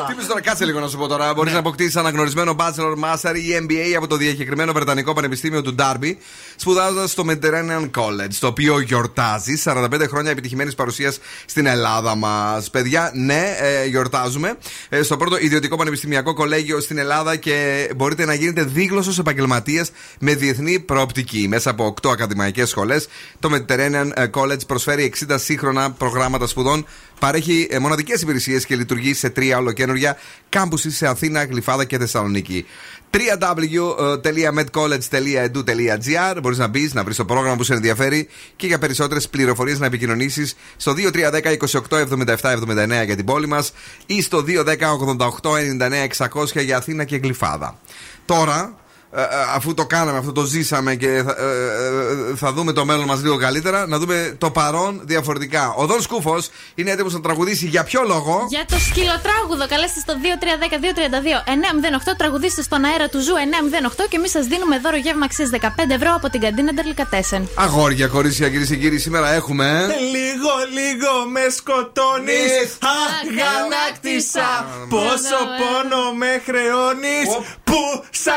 Τι πει τώρα, κάτσε λίγο να σου πω τώρα. Μπορείς να αποκτήσεις αναγνωρισμένο Bachelor Master ή MBA από το διακεκριμένο Βρετανικό Πανεπιστήμιο του Derby, σπουδάζοντας στο Mediterranean College, το οποίο γιορτάζει 45 χρόνια επιτυχημένης παρουσίας στην Ελλάδα μας. Παιδιά, ναι, ε, γιορτάζουμε. Ε, στο πρώτο ιδιωτικό πανεπιστημιακό κολέγιο στην Ελλάδα και μπορείτε να γίνετε δίγλωσο επαγγελματίας με διεθνή προοπτική. Μέσα από 8 ακαδημαϊκέ σχολέ, το Mediterranean ε, College προσφέρει 60 σύγχρονα προγράμματα σπουδών, παρέχει μοναδικέ υπηρεσίε και λειτουργεί σε τρία ολοκένουργια κάμπουση σε Αθήνα, Γλυφάδα και Θεσσαλονίκη www.medcollege.edu.gr Μπορεί να μπει, να βρει το πρόγραμμα που σε ενδιαφέρει και για περισσότερες πληροφορίες να επικοινωνήσει στο 2310 28 77 79 για την πόλη μας ή στο 210 88 99 600 για Αθήνα και Γλυφάδα. Τώρα, ε, ε, αφού το κάναμε, αυτό το ζήσαμε και θα, ε, ε, θα δούμε το μέλλον μας λίγο καλύτερα, να δούμε το παρόν διαφορετικά. Ο Δον Σκούφος είναι έτοιμος να τραγουδήσει για ποιο λόγο; Για το σκυλοτράγουδο, καλέστε στο 2310-232-908. Τραγουδίστε στον αέρα του Zoo 908 και εμείς σας δίνουμε δώρο γεύμα αξίας 15 ευρώ από την καντίνα Ντερλικατέσσεν. Αγόρια, κορίτσια, κυρίες και κύριοι, σήμερα έχουμε. Λίγο, λίγο με σκοτώνεις. Αγανάκτησα. Πόσο πόνο με χρεώνεις. Που σ'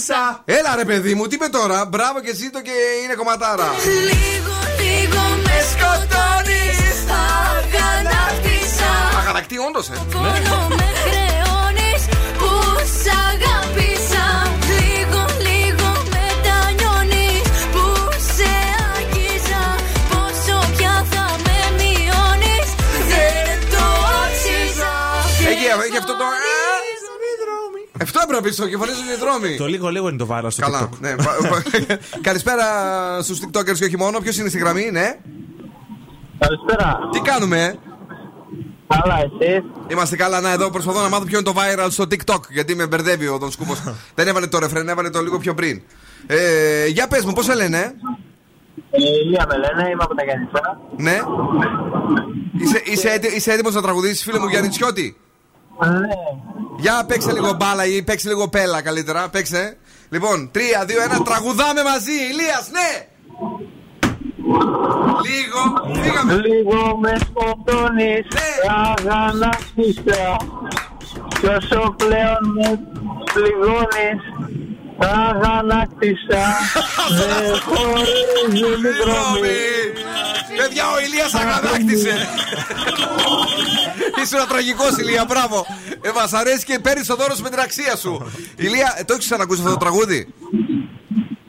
αγάπησα. Έλα ρε παιδί μου, τι είπε τώρα; Μπράβο και ζήτω και είναι κομματάρα. Λίγο, λίγο με σκοτώνεις Αγανάκτησα Αγανακτή, όντως, ε. Να πεις στο κεφαλή σου δρόμοι. Το λίγο, λίγο είναι το βάρος στο Καλά. TikTok. Ναι. πα- πα- [LAUGHS] Καλησπέρα στους TikTokers και όχι μόνο. Ποιος είναι στη γραμμή, ναι; Καλησπέρα. Τι κάνουμε, ε; Καλά, εσύ. Είμαστε καλά, να εδώ προσπαθώ να μάθω ποιο είναι το viral στο TikTok. Γιατί με μπερδεύει ο Δον Σκούπος. [LAUGHS] Δεν έβαλε το ρεφρέν, έβαλε το λίγο πιο πριν. Ε, για πες μου, πώς σε λένε, ε; Ε, Ηλία με λένε, είμαι από τα Γιάννητσά. Ναι. Είσαι, είσαι, έτι- είσαι έτοιμος να τραγουδήσεις, φίλε μου Γιάννη Τσιώτη. Ναι. Για παίξε λίγο μπάλα ή παίξε λίγο πέλα καλύτερα. Παίξε. Λοιπόν, 3, 2, 1, τραγουδάμε μαζί. Ηλίας, ναι! Λίγο, φύγαμε. Λίγο με σκοτώνεις Αγανάκτησα Κι όσο πλέον με πληγώνεις Αγανάκτησα Δεν χωρίζουν οι δρόμοι Παιδιά, ο Ηλίας αγανάκτησε. Ήσουν τραγικός, Ηλία, μπράβο. Ε, μας αρέσει και παίρνεις το δώρο σου με την αξία σου. Ηλία, ε, το έχεις ξανακούσει αυτό το τραγούδι;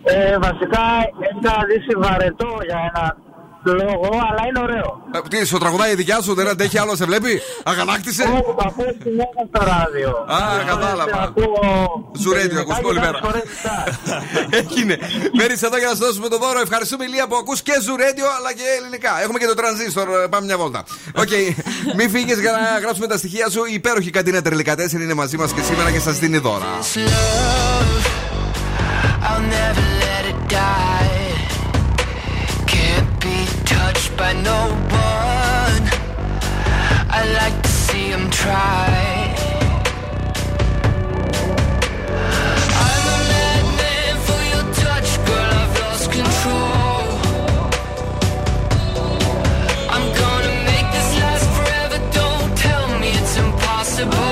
ε, Βασικά είχα δει βαρετό για ένα λόγο Αλλά είναι ωραίο Ε, τι, στο τραγουδάει η δικιά σου, δεν αντέχει άλλο, σε βλέπει; Αγανάκτησε; Όχι, το ακούω συνέχεια στο ράδιο Α, κατάλαβα. Ζουρέντιο, ακούς όλη μέρα. [LAUGHS] Έγινε. Μένει εδώ για να σου δώσουμε το δώρο. Ευχαριστούμε, Ηλία, που ακούς και ζουρέντιο αλλά και ελληνικά. Έχουμε και το τρανζίστορ. ε, Πάμε μια βόλτα. Οκ. [LAUGHS] Μην φύγεις για να γράψουμε τα στοιχεία σου. Η υπέροχη καντίνα Ντερλικατέσσεν είναι μαζί μας και σήμερα και σας δίνει δώρα. I'll never let it die. Touched by no one. I like to see him try. I'm a madman for your touch, girl. I've lost control. I'm gonna make this last forever. Don't tell me it's impossible.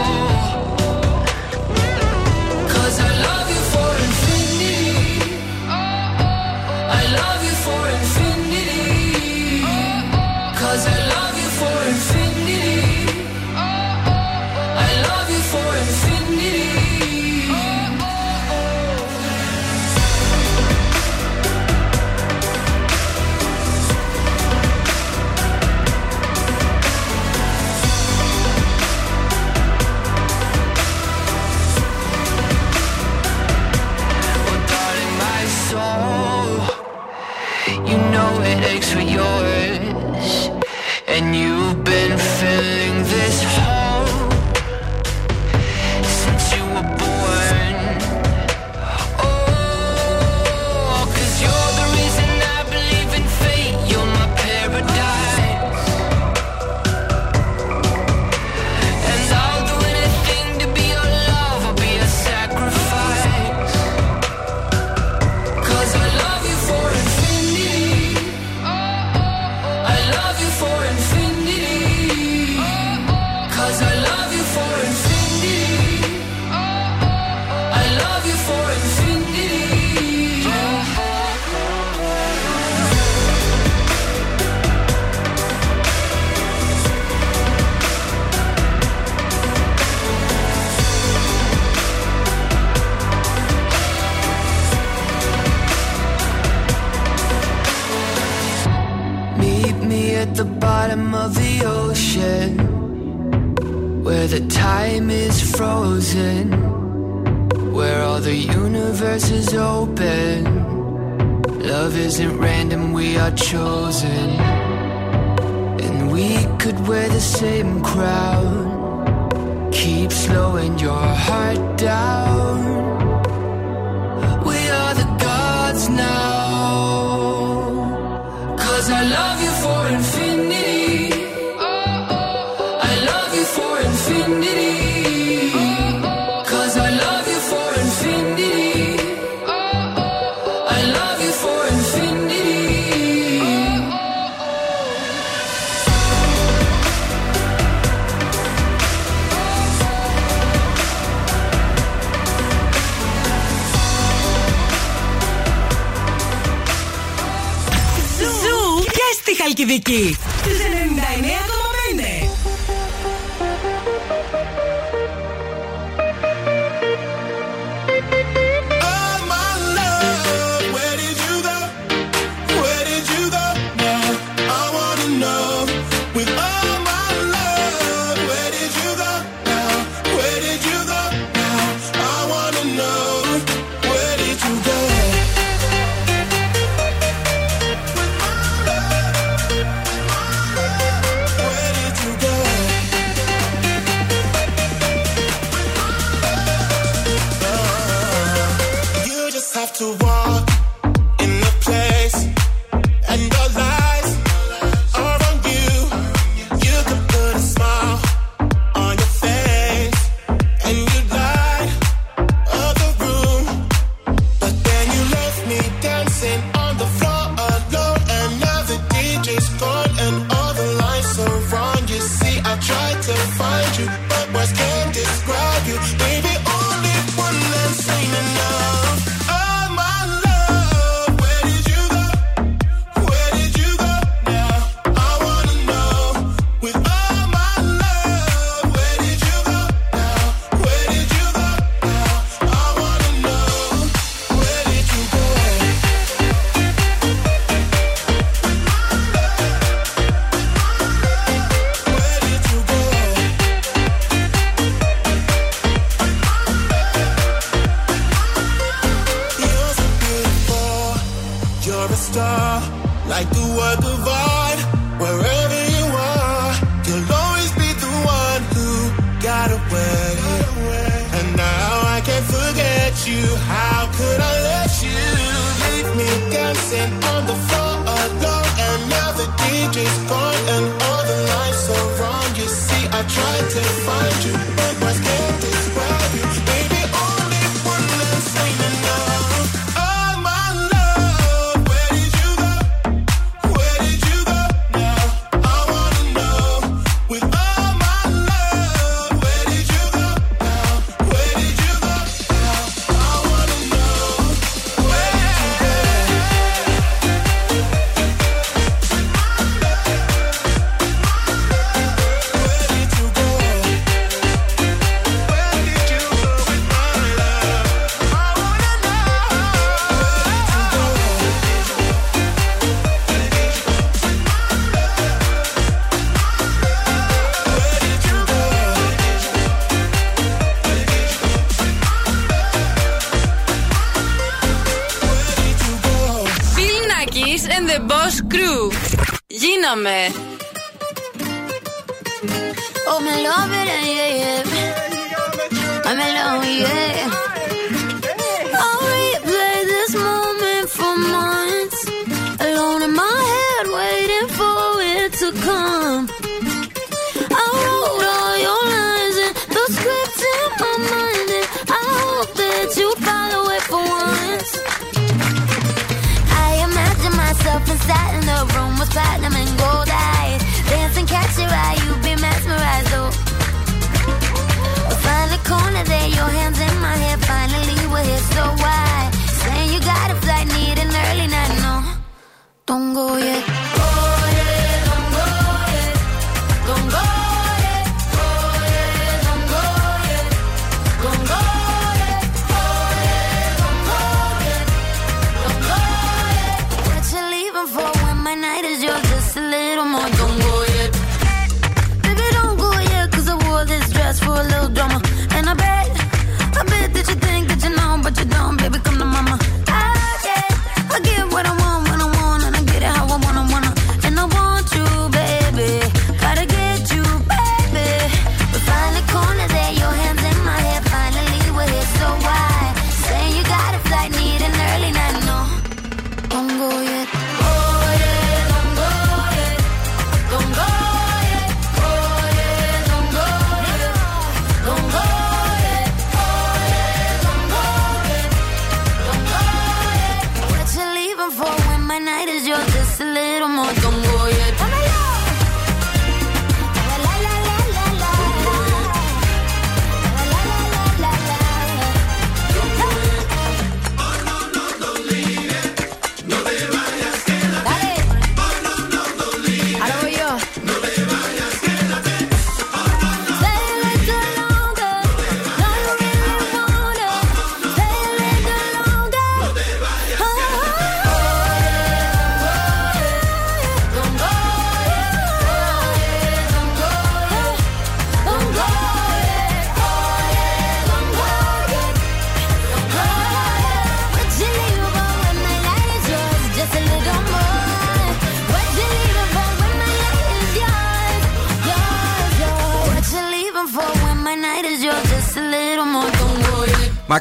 and could I let you leave me dancing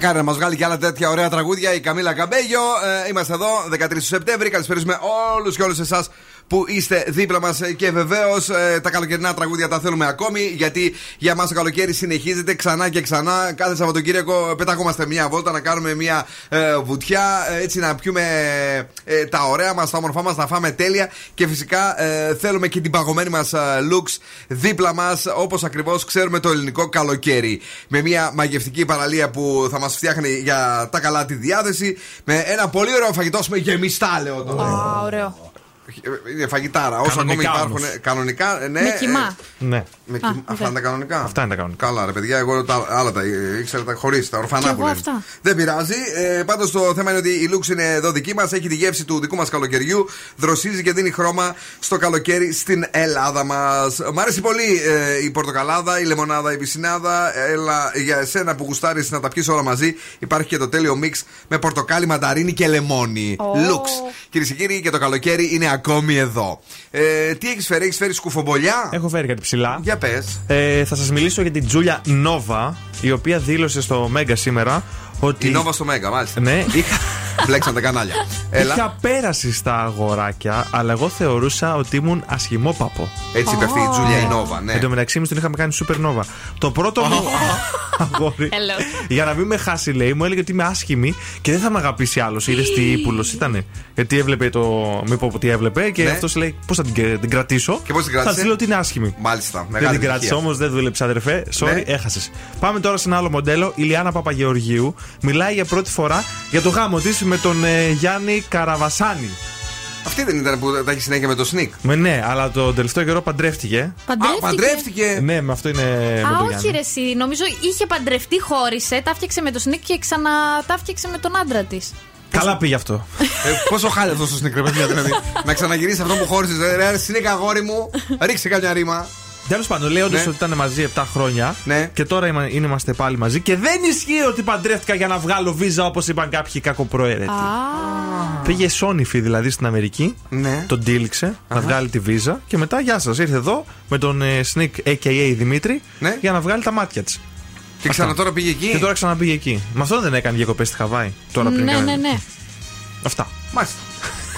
Μακάρι να μας βγάλει και άλλα τέτοια ωραία τραγούδια η Καμίλα Καμπέγιο. Ε, είμαστε εδώ 13 του Σεπτέμβρη. Καλησπέριζουμε όλους και όλες εσάς που είστε δίπλα μας και βεβαίως ε, τα καλοκαιρινά τραγούδια τα θέλουμε ακόμη γιατί για μας το καλοκαίρι συνεχίζεται ξανά και ξανά. Κάθε Σαββατοκύριακο πεταγόμαστε μια βόλτα να κάνουμε μια ε, βουτιά ε, έτσι να πιούμε ε, τα ωραία μας, τα όμορφά μας, να φάμε τέλεια και φυσικά ε, θέλουμε και την παγωμένη μας looks δίπλα μας όπως ακριβώς ξέρουμε το ελληνικό καλοκαίρι. Με μια μαγευτική παραλία που θα μας φτιάχνει για τα καλά τη διάθεση με ένα πολύ ωραίο φαγητό με γεμιστά λέω τώρα. Α, ωραίο. Είναι φαγητάρα. Όσο ακόμη Κανονικά υπάρχουν. όμως. ε, Κανονικά, ε, ναι. Με κιμά. Ναι. Με Α, κυ- Αυτά οκ. είναι τα κανονικά. Αυτά είναι τα κανονικά. Καλά, ρε παιδιά, εγώ τα άλλα τα ε, ήξερα τα χωρίς, τα ορφανά Κι που εγώ λένε. αυτά. Δεν πειράζει. Ε, Πάντως το θέμα είναι ότι η Lux είναι εδώ δική μας, έχει τη γεύση του δικού μας καλοκαιριού, δροσίζει και δίνει χρώμα στο καλοκαίρι στην Ελλάδα μας. Μ' αρέσει πολύ ε, η πορτοκαλάδα, η λεμονάδα, η βυσσινάδα. Έλα για εσένα που γουστάρεις να τα πιεις όλα μαζί. Υπάρχει και το τέλειο mix με πορτοκάλι, μανταρίνι και λεμόνι. Ω. Lux. Κυρίες και κύριοι, και το καλοκαίρι είναι ακόμη εδώ. Ε, τι έχεις φέρει, έχεις φέρει σκουφομπολιά; Έχω φέρει κάτι ψηλά. Για πες. Ε, θα σας μιλήσω για την Τζούλια Νόβα, η οποία δήλωσε στο Μέγκα σήμερα ότι. Η Νόβα στο Μέγκα, μάλιστα. Ναι, είχα, Μπλέξαν τα κανάλια. Έλα. είχα πέρασει στα αγοράκια, αλλά εγώ θεωρούσα ότι ήμουν ασχημόπαπο. Έτσι είπε αυτή η Τζούλια η Νόβα, ναι. Εν τω μεταξύ, εμείς τον είχαμε κάνει Supernova. Το πρώτο μου αγόρι. Hello. Για να μην με χάσει, λέει, μου έλεγε ότι είμαι άσχημη και δεν θα με αγαπήσει άλλος. Είδες τι ύπουλος ήταν. Γιατί έβλεπε το. Μην πω τι έβλεπε και Ναι. αυτός λέει Πώς θα την, την κρατήσω; Και πώς την Θα κράτησε; της λέω ότι είναι άσχημη. Μάλιστα. Δεν Μεγάλη την κράτησε επιτυχία. όμως, δεν δούλεψε αδερφέ. Sorry, Ναι. έχασες. Πάμε τώρα σε ένα άλλο μοντέλο. Η Λιάννα Παπαγεωργίου μιλάει για πρώτη φορά για το γάμο της με τον ε, Γιάννη Καραβασάνη. Αυτή δεν ήταν που τα έχει συνέχεια με το sneak. Με ναι, αλλά το τελευταίο καιρό παντρεύτηκε. Α, Παντρεύτηκε. παντρεύτηκε. Ναι, με αυτό είναι με Α, τον όχι Γιάννη. ρε εσύ. Νομίζω είχε παντρευτεί, χώρισε, τα φτιάξε με το Σνίκ και ξανά τα φτιάξε με τον άντρα της. Καλά πήγε αυτό. Ε, πόσο χάλια αυτός το sneak, ρε παιδιά, δηλαδή. να ξαναγυρίσει αυτό που χώρισες. Ρε, ρε, sneak αγόρι μου, ρίξε κάποια ρήμα. Τέλος πάντων, λέει όντως Ναι. ότι ήταν μαζί 7 χρόνια Ναι. και τώρα είμα- είναι- είμαστε πάλι μαζί και δεν ισχύει ότι παντρεύτηκα για να βγάλω βίζα όπως είπαν κάποιοι κακοπροαίρετοι. Πήγε Σόνιφη δηλαδή στην Αμερική, Ναι. τον τύλιξε να βγάλει τη βίζα και μετά γεια σας. Ήρθε εδώ με τον ε, Sneak AKA Δημήτρη Ναι. για να βγάλει τα μάτια της. Και ξανά τώρα πήγε εκεί; Και τώρα ξαναπήγε εκεί. Με αυτό δεν έκανε διακοπές στη Χαβάη. Τώρα πριν Ναι, κάνει- ναι, ναι. Αυτά. Μάλιστα.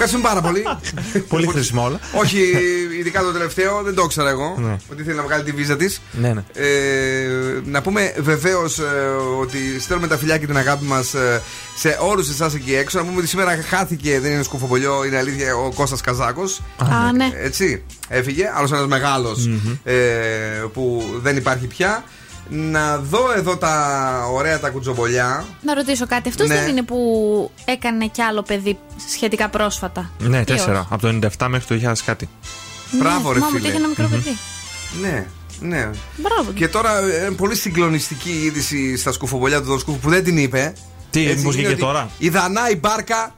Ευχαριστούμε πάρα πολύ. [LAUGHS] Πολύ χρήσιμα όλα. Όχι, ειδικά το τελευταίο, δεν το ήξερα εγώ. Ναι. Ότι θέλει να βγάλει τη βίζα της. Ναι, ναι. Ε, να πούμε βεβαίως ότι στέλνουμε τα φιλιά και την αγάπη μας σε όλους εσάς εκεί έξω. Να πούμε ότι σήμερα χάθηκε, δεν είναι σκουφοβολιό, είναι αλήθεια, ο Κώστας Καζάκος. Α, ναι. Έτσι, έφυγε. Άλλος ένας μεγάλος, ε, που δεν υπάρχει πια. Να δω εδώ τα ωραία τα κουτζομπολιά. Να ρωτήσω κάτι. Αυτός Ναι. δεν είναι που έκανε κι άλλο παιδί σχετικά πρόσφατα; Ναι, Ή τέσσερα. όχι; Από το 97 μέχρι το 2000 κάτι. Μπράβο, ναι, ρε θυμάμαι φίλε. ότι είχε ένα μικρό παιδί. Ναι, ναι. Μπράβο. Και τώρα ε, πολύ συγκλονιστική είδηση στα σκουφομπολιά του Δοσκούφου που δεν την είπε. Τι, Έτσι, μήπως είναι βγήκε ότι τώρα; Η Δανάη Μπάρκα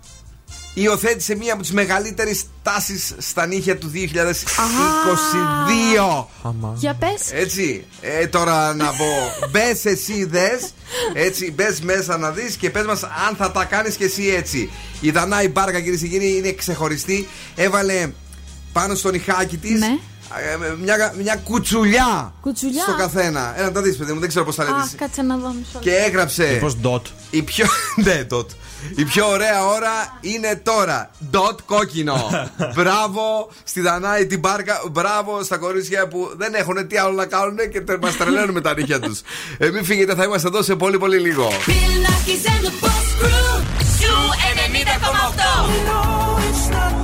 υιοθέτησε μία από τις μεγαλύτερες τάσεις στα νύχια του 2022. Άμα. Για πες. Έτσι, ε, τώρα να πω, μπες εσύ δες, έτσι, μπες μέσα να δεις και πες μας αν θα τα κάνεις και εσύ έτσι. Η Δανάη Μπάρκα, κυρίες και κύριοι, είναι ξεχωριστή. Έβαλε πάνω στον ηχάκι της Ναι. μια, μια κουτσουλιά, Κουτσουλιά; στο καθένα. Ένα τα δεις, παιδί μου, δεν ξέρω πώς θα λέτε. Α, εσείς. κάτσε να δω μισό. Και έγραψε. Μήπως dot. Η πιο. [LAUGHS] ναι, dot. Η πιο ωραία ώρα είναι τώρα. Dot κόκκινο. [LAUGHS] Μπράβο στη Δανάη την Μπάρκα. Μπράβο στα κορίτσια που δεν έχουν τι άλλο να κάνουν και μας τρελαίνουν με τα νύχια τους. Ε, μην φύγετε, θα είμαστε εδώ σε πολύ πολύ λίγο. Bill Nackis and the Boss Crew. Ζου 90,8.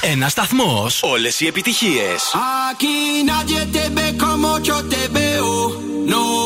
Ένα σταθμό. Όλε οι επιτυχίε. Aquí nadie te ve como yo te veo. No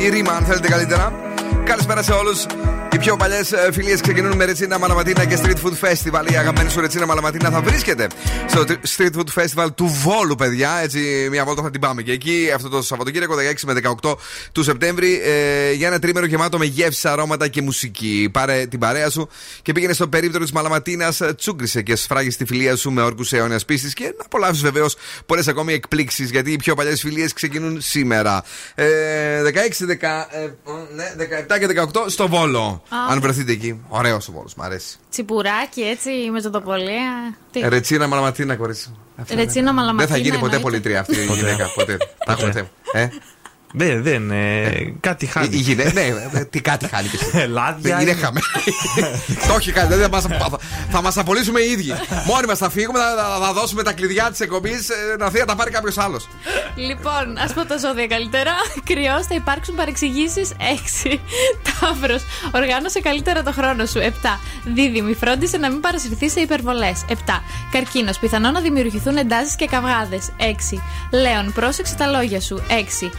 ρέμα ή ρήμα, αν θέλετε καλύτερα. Καλησπέρα σε όλους. Οι πιο παλιές φιλίες ξεκινούν με Ρετσίνα Μαλαματίνα και Street Food Festival. Η αγαπημένη σου Ρετσίνα Μαλαματίνα θα βρίσκεται στο Street Food Festival του Βόλου, παιδιά. Έτσι, μια βόλτα θα την πάμε και εκεί αυτό το Σαββατοκύριακο 16 με 18 του Σεπτέμβρη ε, για ένα τρίμερο γεμάτο με γεύσει, αρώματα και μουσική. Πάρε την παρέα σου και πήγαινε στο περίπτερο της Μαλαματίνας, τσούγκρισε και σφράγεις τη φιλία σου με όρκου αιώνιας πίστης και να απολαύσεις βεβαίως πολλές ακόμη εκπλήξεις γιατί οι πιο παλιές φιλίες ξεκινούν σήμερα. Ε, 16, 10, ε, ναι, 17 και 18 στο Βόλο. Αν βρεθείτε εκεί. Ωραίος ο Βόλος, μ' αρέσει. Τσιπουράκι έτσι με ζωτοπολία. Τι. Ρετσίνα Μαλαματίνα, κορίτσι. μου. Αυτό είναι. Ρετσίνα Μαλαματίνα. Δεν θα γίνει ποτέ εννοείται. πολιτρία αυτή η γυναίκα. Ποτέ. Τα έχουμε θέμα. Ε, Δεν, δεν. ε, κάτι χάνει. η γυναίκα. Ναι, ε, τι κάτι χάνει και εσύ. Λάδια. Δεν είναι χαμένη. Το έχει κάνει. Δηλαδή θα μας- θα μας απολύσουμε οι ίδιοι. Μόνοι μας θα φύγουμε, θα, θα- θα δώσουμε τα κλειδιά της εκπομπής να έρθει να τα πάρει κάποιος άλλος. Λοιπόν, ας πω τα ζώδια καλύτερα. Κρυός, θα υπάρξουν παρεξηγήσεις 6. Ταύρος, οργάνωσε καλύτερα το χρόνο σου 7. Δίδυμη, φρόντισε να μην παρασυρθεί σε υπερβολές 7. Καρκίνος, πιθανό να δημιουργηθούν εντάσεις και καυγάδες 6. Λέων, πρόσεξε τα λόγια σου 6.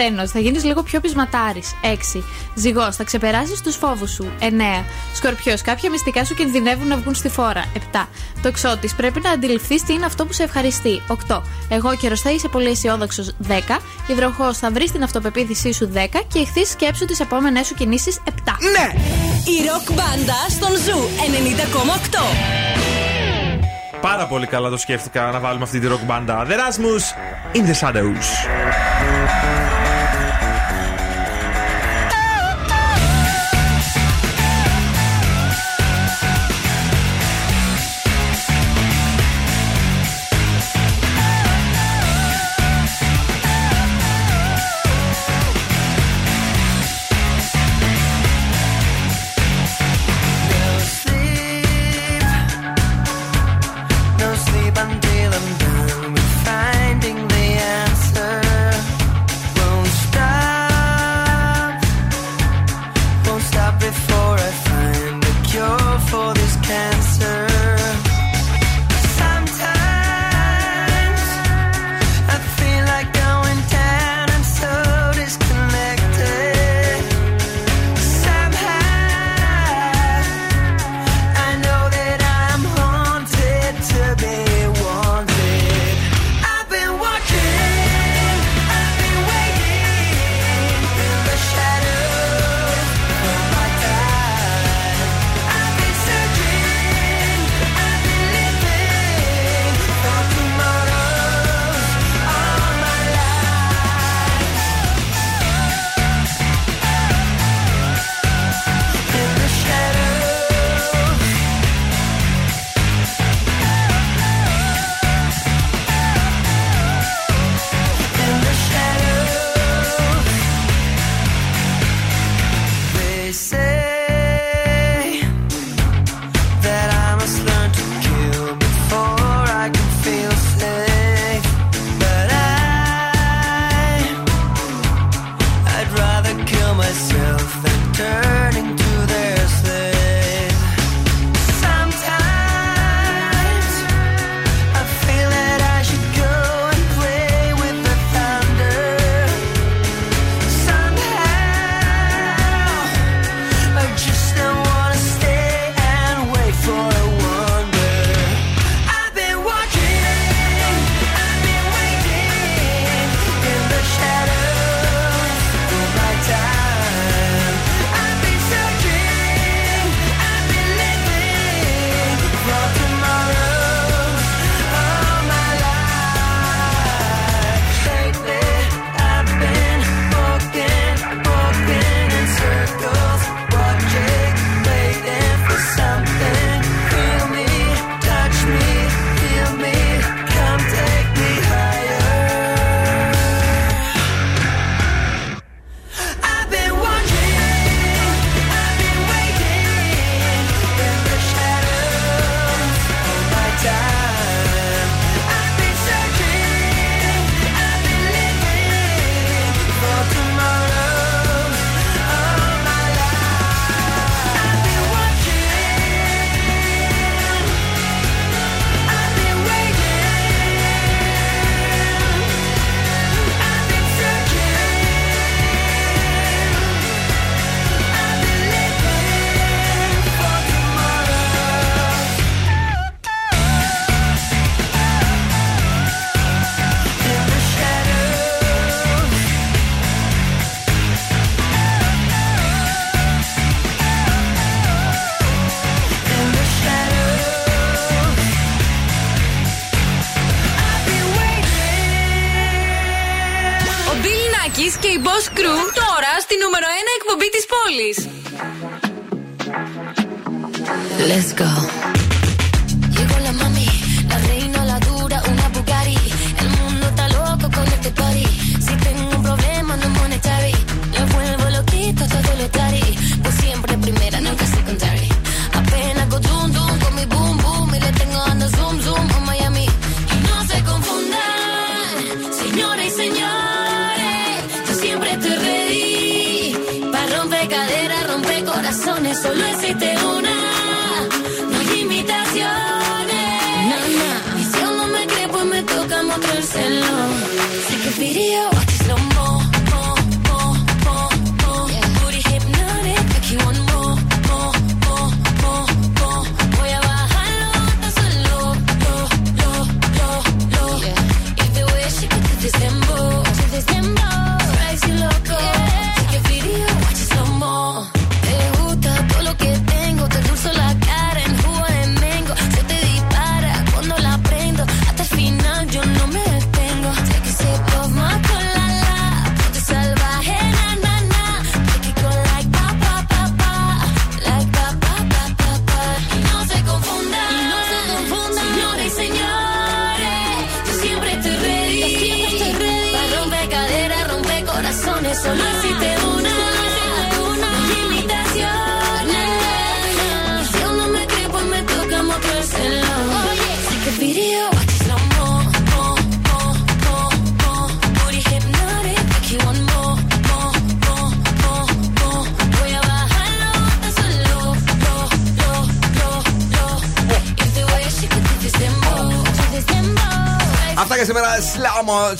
Παρθένο, θα γίνεις λίγο πιο πεισματάρης 6. Ζυγός, θα ξεπεράσεις τους φόβους σου 9. Σκορπιός, κάποια μυστικά σου κινδυνεύουν να βγουν στη φόρα 7. Τοξότης, πρέπει να αντιληφθείς τι είναι αυτό που σε ευχαριστεί 8. Αιγόκερως, θα είσαι πολύ αισιόδοξος 10. Υδροχόος, θα βρεις την αυτοπεποίθησή σου 10. Και Ιχθύς, σκέψου τις επόμενές σου κινήσεις 7. Ναι! Η ροκ μπάντα στον Zoo 90,8. Πάρα πολύ καλά το σκέφτηκα να βάλουμε αυτή τη rock μπάντα. The Rasmus in the Shadows.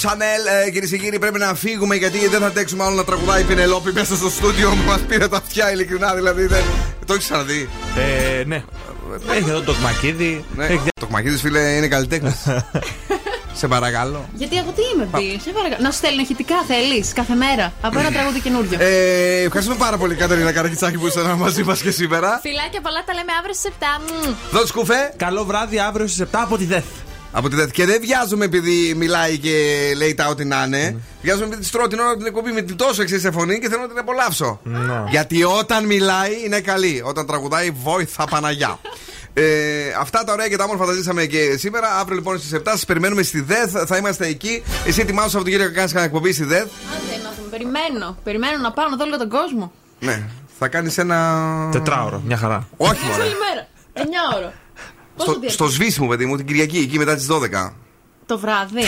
Chanel. Κυρίες και κύριοι, πρέπει να φύγουμε γιατί δεν θα αντέξουμε άλλο να τραγουδάει η Πινελόπη μέσα στο στούντιο. Μας πήρε τα αυτιά, ειλικρινά δηλαδή. Δεν... Το έχεις ξαναδεί; Ε, ναι. Έχει εδώ το κμακίδι. Ναι. Έχει... Το κμακίδι, φίλε, είναι καλλιτέχνης. [LAUGHS] Σε παρακαλώ. Γιατί εγώ τι είμαι, πει. Σε παρακαλώ. Να σου στέλνω ηχητικά θέλεις κάθε μέρα. Από ένα τραγούδι καινούριο. Ε, ευχαριστούμε πάρα πολύ, Κατερίνα Καρακιτσάκη, που ήσασταν μαζί μας και σήμερα. Φιλάκια πολλά, τα λέμε αύριο στις 7. Μμμ. Δώσε σκουφέ. Καλό βράδυ αύριο στις 7 από τη ΔΕΘ. Από τη ΔΕΘ. Και δεν βιάζουμε επειδή μιλάει και λέει τα ό,τι να είναι. Βιάζουμε επειδή τη τρώω την ώρα την εκπομπή με την τόσο εξής σε φωνή και θέλω να την απολαύσω. Γιατί όταν μιλάει είναι καλή. Όταν τραγουδάει, βόηθα Παναγιά. Ε, αυτά τα ωραία και τα όμορφα τα ζήσαμε και σήμερα. Αύριο λοιπόν στις 7 σας περιμένουμε στη ΔΕΘ. Θα είμαστε εκεί. Εσύ ετοιμάσου από την κυρία να κάνει κανένα εκπομπή στη ΔΕΘ. Άντε να δούμε. Περιμένω. Περιμένω να πάω να δω όλο τον κόσμο. Ναι. Θα κάνεις ένα. Τετράωρο, μια χαρά. Όχι μόνο. Όλη μέρα. 9 ώρα. Πόσο Στο, διαρκείς; στο σβήσιμο, παιδί μου, την Κυριακή, εκεί μετά τις 12. Το βράδυ.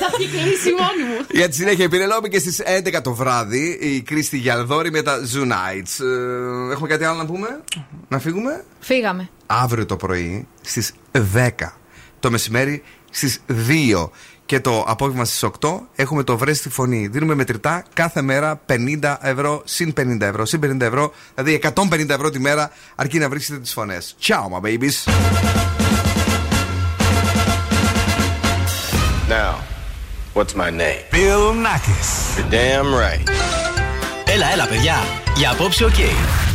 Θα έχει κλείσει μόνη μου. Για τη συνέχεια, η Πινελόπη και στις 11 το βράδυ η Κρίστη Γιαλδόρη με τα Zoo Nights. Ε, έχουμε κάτι άλλο να πούμε, να φύγουμε; Φύγαμε. Αύριο το πρωί στις 10 το μεσημέρι στις 2 και το απόγευμα στις 8 έχουμε το βρες στη φωνή. Δίνουμε μετρητά κάθε μέρα 50 ευρώ συν 50 ευρώ συν 50 ευρώ, δηλαδή 150 ευρώ τη μέρα αρκεί να βρίσκετε τις φωνές. Ciao, my babies. Now, what's my name? Bill Nakis. You're damn right. Έλα, έλα, παιδιά. Για απόψε, οκ.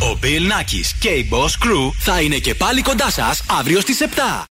Ο Bill Nackis και η Boss Crew θα είναι και πάλι κοντά σας αύριο στις 7.